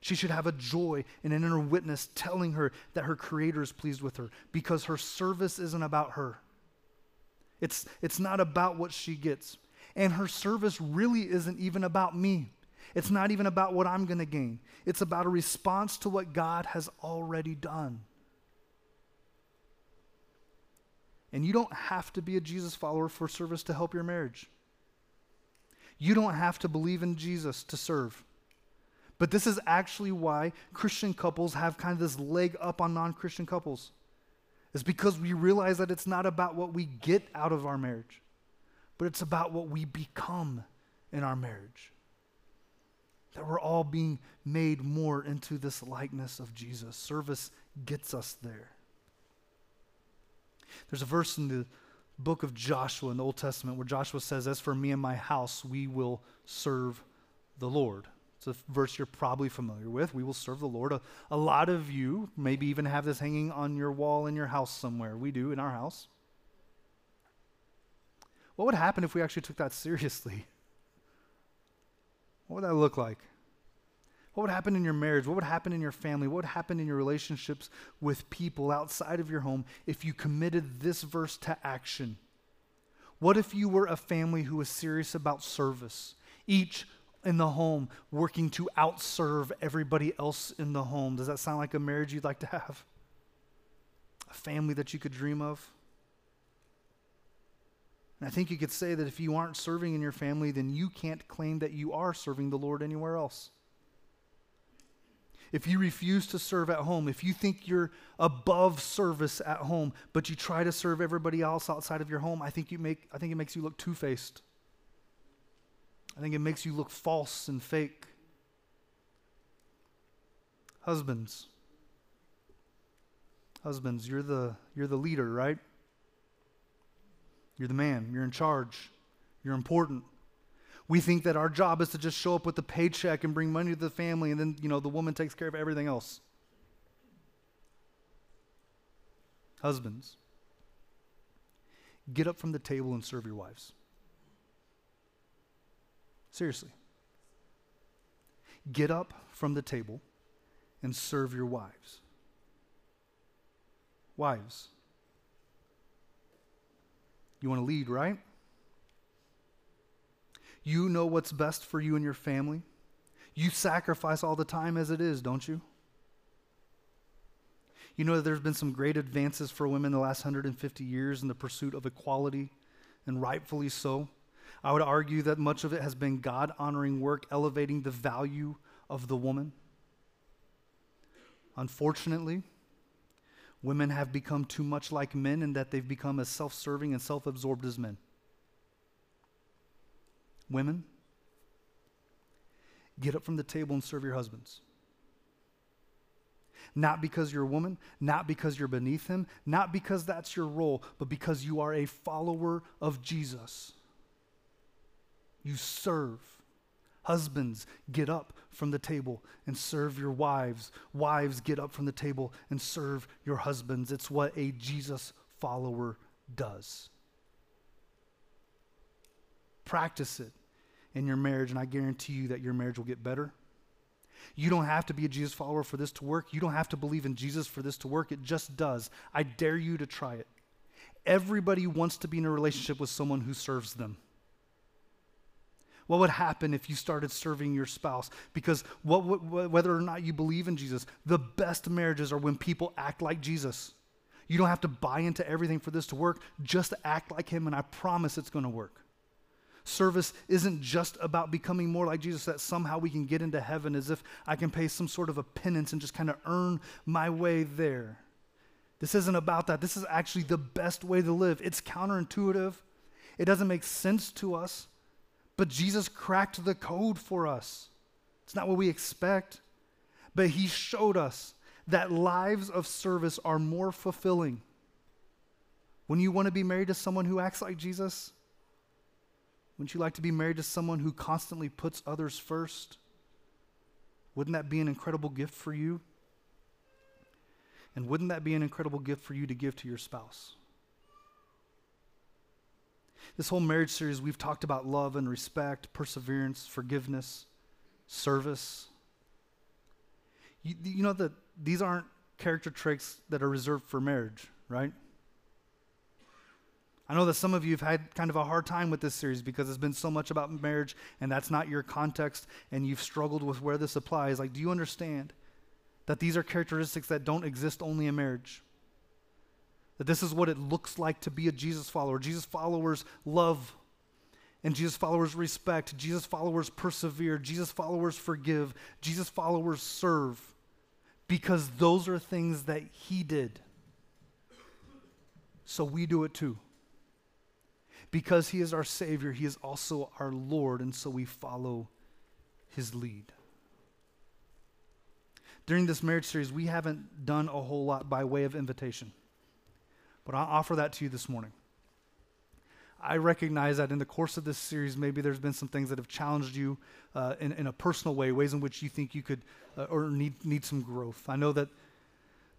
[SPEAKER 7] She should have a joy and an inner witness telling her that her Creator is pleased with her because her service isn't about her. It's, it's not about what she gets. And her service really isn't even about me. It's not even about what I'm going to gain. It's about a response to what God has already done. And you don't have to be a Jesus follower for service to help your marriage. You don't have to believe in Jesus to serve. But this is actually why Christian couples have kind of this leg up on non Christian couples. It's because we realize that it's not about what we get out of our marriage, but it's about what we become in our marriage. That we're all being made more into this likeness of Jesus. Service gets us there. There's a verse in the book of Joshua in the Old Testament where Joshua says, As for me and my house, we will serve the Lord. It's a verse you're probably familiar with. We will serve the Lord. A, a lot of you maybe even have this hanging on your wall in your house somewhere. We do in our house. What would happen if we actually took that seriously? What would that look like? What would happen in your marriage? What would happen in your family? What would happen in your relationships with people outside of your home if you committed this verse to action? What if you were a family who was serious about service, each in the home working to outserve everybody else in the home? Does that sound like a marriage you'd like to have? A family that you could dream of? And I think you could say that if you aren't serving in your family, then you can't claim that you are serving the Lord anywhere else. If you refuse to serve at home, if you think you're above service at home, but you try to serve everybody else outside of your home, I think you make I think it makes you look two-faced. I think it makes you look false and fake. Husbands. Husbands, you're the you're the leader, right? You're the man, you're in charge, you're important. We think that our job is to just show up with the paycheck and bring money to the family, and then, you know, the woman takes care of everything else. Husbands, get up from the table and serve your wives. Seriously. Get up from the table and serve your wives. Wives, you want to lead, right? You know what's best for you and your family. You sacrifice all the time as it is, don't you? You know that there's been some great advances for women in the last 150 years in the pursuit of equality, and rightfully so. I would argue that much of it has been God honoring work, elevating the value of the woman. Unfortunately, women have become too much like men in that they've become as self serving and self absorbed as men. Women, get up from the table and serve your husbands. Not because you're a woman, not because you're beneath him, not because that's your role, but because you are a follower of Jesus. You serve. Husbands, get up from the table and serve your wives. Wives, get up from the table and serve your husbands. It's what a Jesus follower does. Practice it in your marriage, and I guarantee you that your marriage will get better. You don't have to be a Jesus follower for this to work. You don't have to believe in Jesus for this to work. It just does. I dare you to try it. Everybody wants to be in a relationship with someone who serves them. What would happen if you started serving your spouse? Because what, what, whether or not you believe in Jesus, the best marriages are when people act like Jesus. You don't have to buy into everything for this to work, just act like Him, and I promise it's going to work. Service isn't just about becoming more like Jesus, that somehow we can get into heaven as if I can pay some sort of a penance and just kind of earn my way there. This isn't about that. This is actually the best way to live. It's counterintuitive, it doesn't make sense to us, but Jesus cracked the code for us. It's not what we expect, but He showed us that lives of service are more fulfilling. When you want to be married to someone who acts like Jesus, wouldn't you like to be married to someone who constantly puts others first? Wouldn't that be an incredible gift for you? And wouldn't that be an incredible gift for you to give to your spouse? This whole marriage series, we've talked about love and respect, perseverance, forgiveness, service. You, you know that these aren't character traits that are reserved for marriage, right? I know that some of you have had kind of a hard time with this series because it's been so much about marriage and that's not your context and you've struggled with where this applies. Like, do you understand that these are characteristics that don't exist only in marriage? That this is what it looks like to be a Jesus follower. Jesus followers love, and Jesus followers respect. Jesus followers persevere. Jesus followers forgive. Jesus followers serve because those are things that He did. So we do it too. Because He is our Savior, He is also our Lord, and so we follow His lead. During this marriage series, we haven't done a whole lot by way of invitation. But I'll offer that to you this morning. I recognize that in the course of this series, maybe there's been some things that have challenged you uh, in, in, a personal way, ways in which you think you could uh, or need, need some growth. I know that,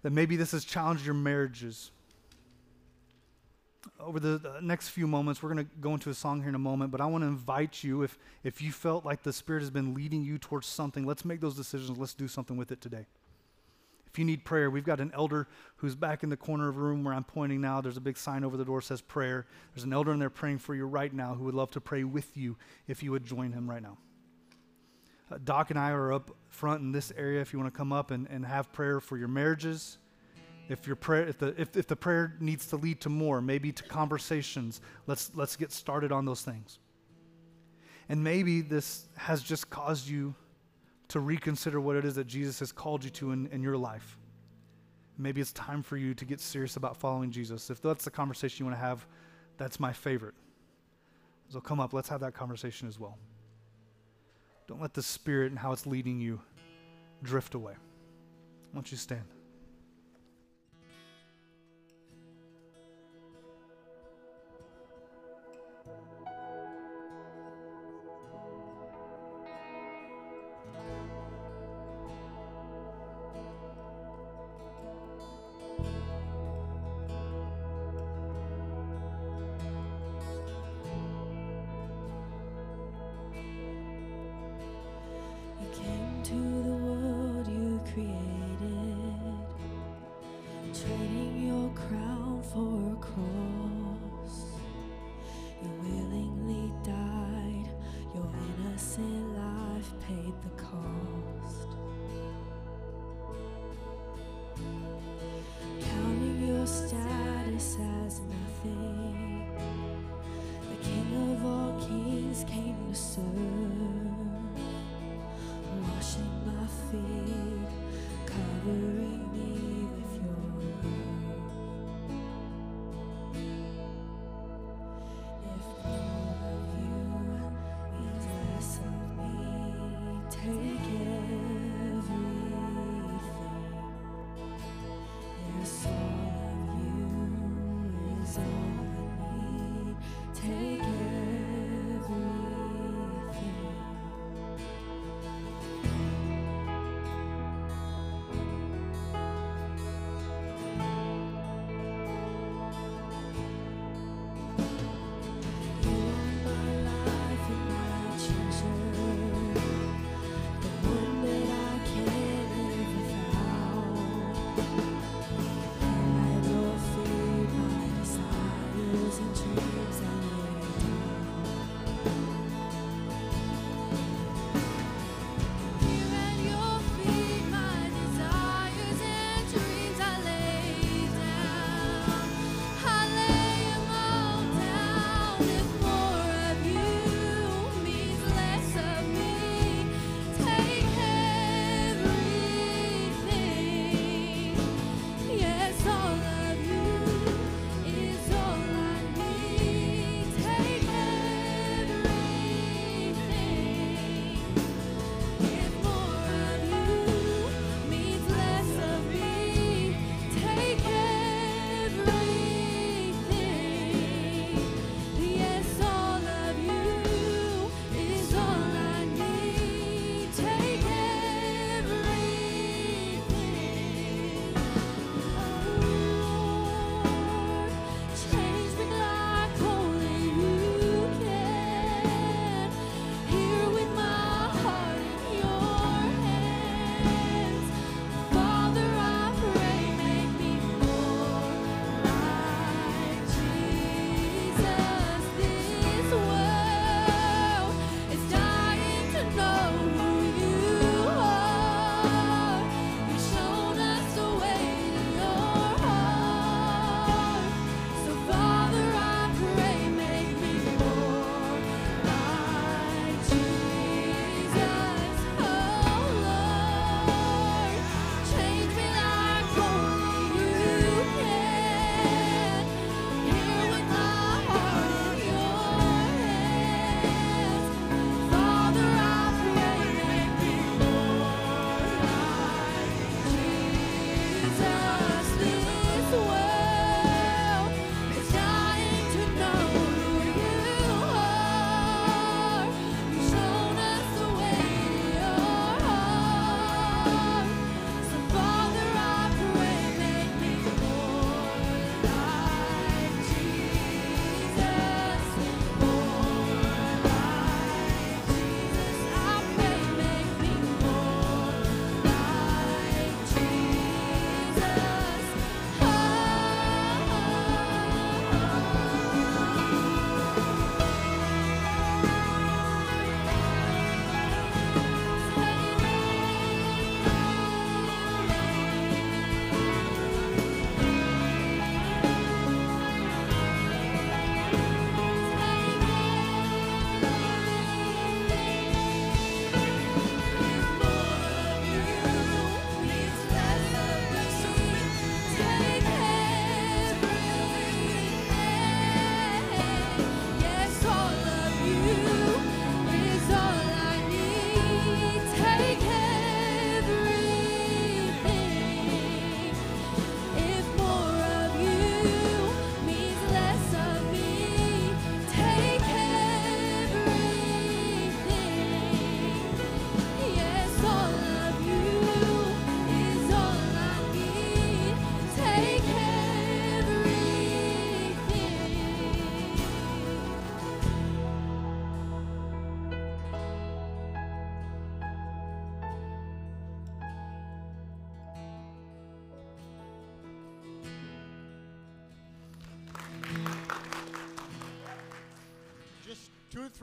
[SPEAKER 7] that maybe this has challenged your marriages. Over the, the next few moments, we're going to go into a song here in a moment, but I want to invite you, if, if you felt like the Spirit has been leading you towards something, let's make those decisions. Let's do something with it today. If you need prayer, we've got an elder who's back in the corner of the room where I'm pointing now. There's a big sign over the door says prayer. There's an elder in there praying for you right now who would love to pray with you if you would join him right now. Uh, Doc and I are up front in this area if you want to come up and, and have prayer for your marriages. If, your prayer, if, the, if, if the prayer needs to lead to more, maybe to conversations, let's, let's get started on those things. And maybe this has just caused you to reconsider what it is that Jesus has called you to in, in your life. Maybe it's time for you to get serious about following Jesus. If that's the conversation you want to have, that's my favorite. So come up, let's have that conversation as well. Don't let the Spirit and how it's leading you drift away. Why don't you stand?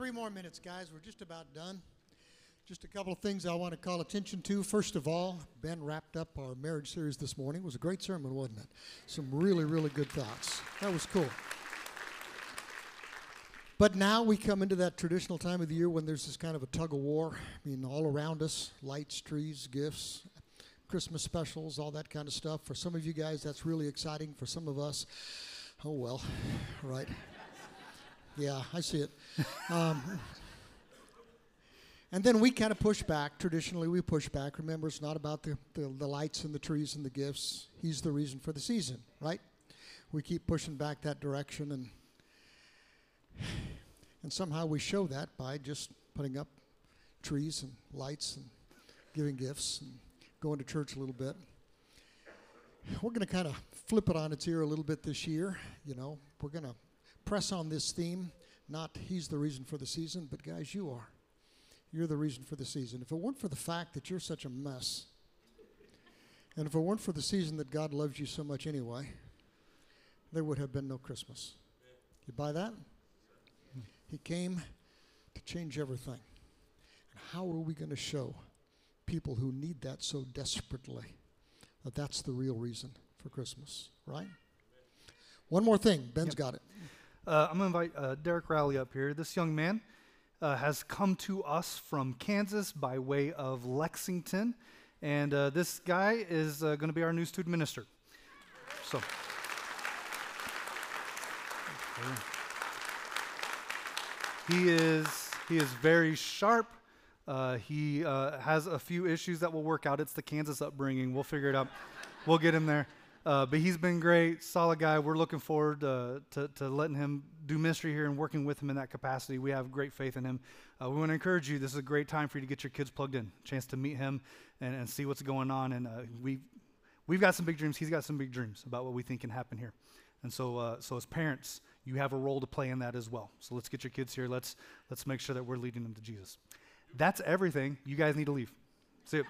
[SPEAKER 8] Three, more minutes, guys. We're just about done. Just a couple of things I want to call attention to. First of all, Ben wrapped up our marriage series this morning. It was a great sermon, wasn't it? Some really, really good thoughts. That was cool. But now we come into that traditional time of the year when there's this kind of a tug of war. I mean, all around us lights, trees, gifts, Christmas specials, all that kind of stuff. For some of you guys, that's really exciting. For some of us, oh well, right. Yeah, I see it. Um, and then we kind of push back. Traditionally, we push back. Remember, it's not about the, the, the lights and the trees and the gifts. He's the reason for the season, right? We keep pushing back that direction, and and somehow we show that by just putting up trees and lights and giving gifts and going to church a little bit. We're going to kind of flip it on its ear a little bit this year. You know, we're going to press on this theme. Not he's the reason for the season, but guys, you are. You're the reason for the season. If it weren't for the fact that you're such a mess, and if it weren't for the season that God loves you so much anyway, there would have been no Christmas. You buy that? He came to change everything. And how are we going to show people who need that so desperately that that's the real reason for Christmas, right? One more thing. Ben's
[SPEAKER 7] Yep.
[SPEAKER 8] got it.
[SPEAKER 7] Uh, I'm going to invite uh, Derek Rowley up here. This young man uh, has come to us from Kansas by way of Lexington. And uh, this guy is uh, going to be our new student minister. So. He is, he is very sharp. Uh, he has a few issues that will work out. It's the Kansas upbringing. We'll figure it out. we'll get him there. Uh, but he's been great, solid guy. We're looking forward uh, to, to letting him do ministry here and working with him in that capacity. We have great faith in him. Uh, we want to encourage you. This is a great time for you to get your kids plugged in, chance to meet him and, and see what's going on. And uh, we, we've got some big dreams. He's got some big dreams about what we think can happen here. And so, uh, so as parents, you have a role to play in that as well. So let's get your kids here. Let's let's make sure that we're leading them to Jesus. That's everything. You guys need to leave. See you.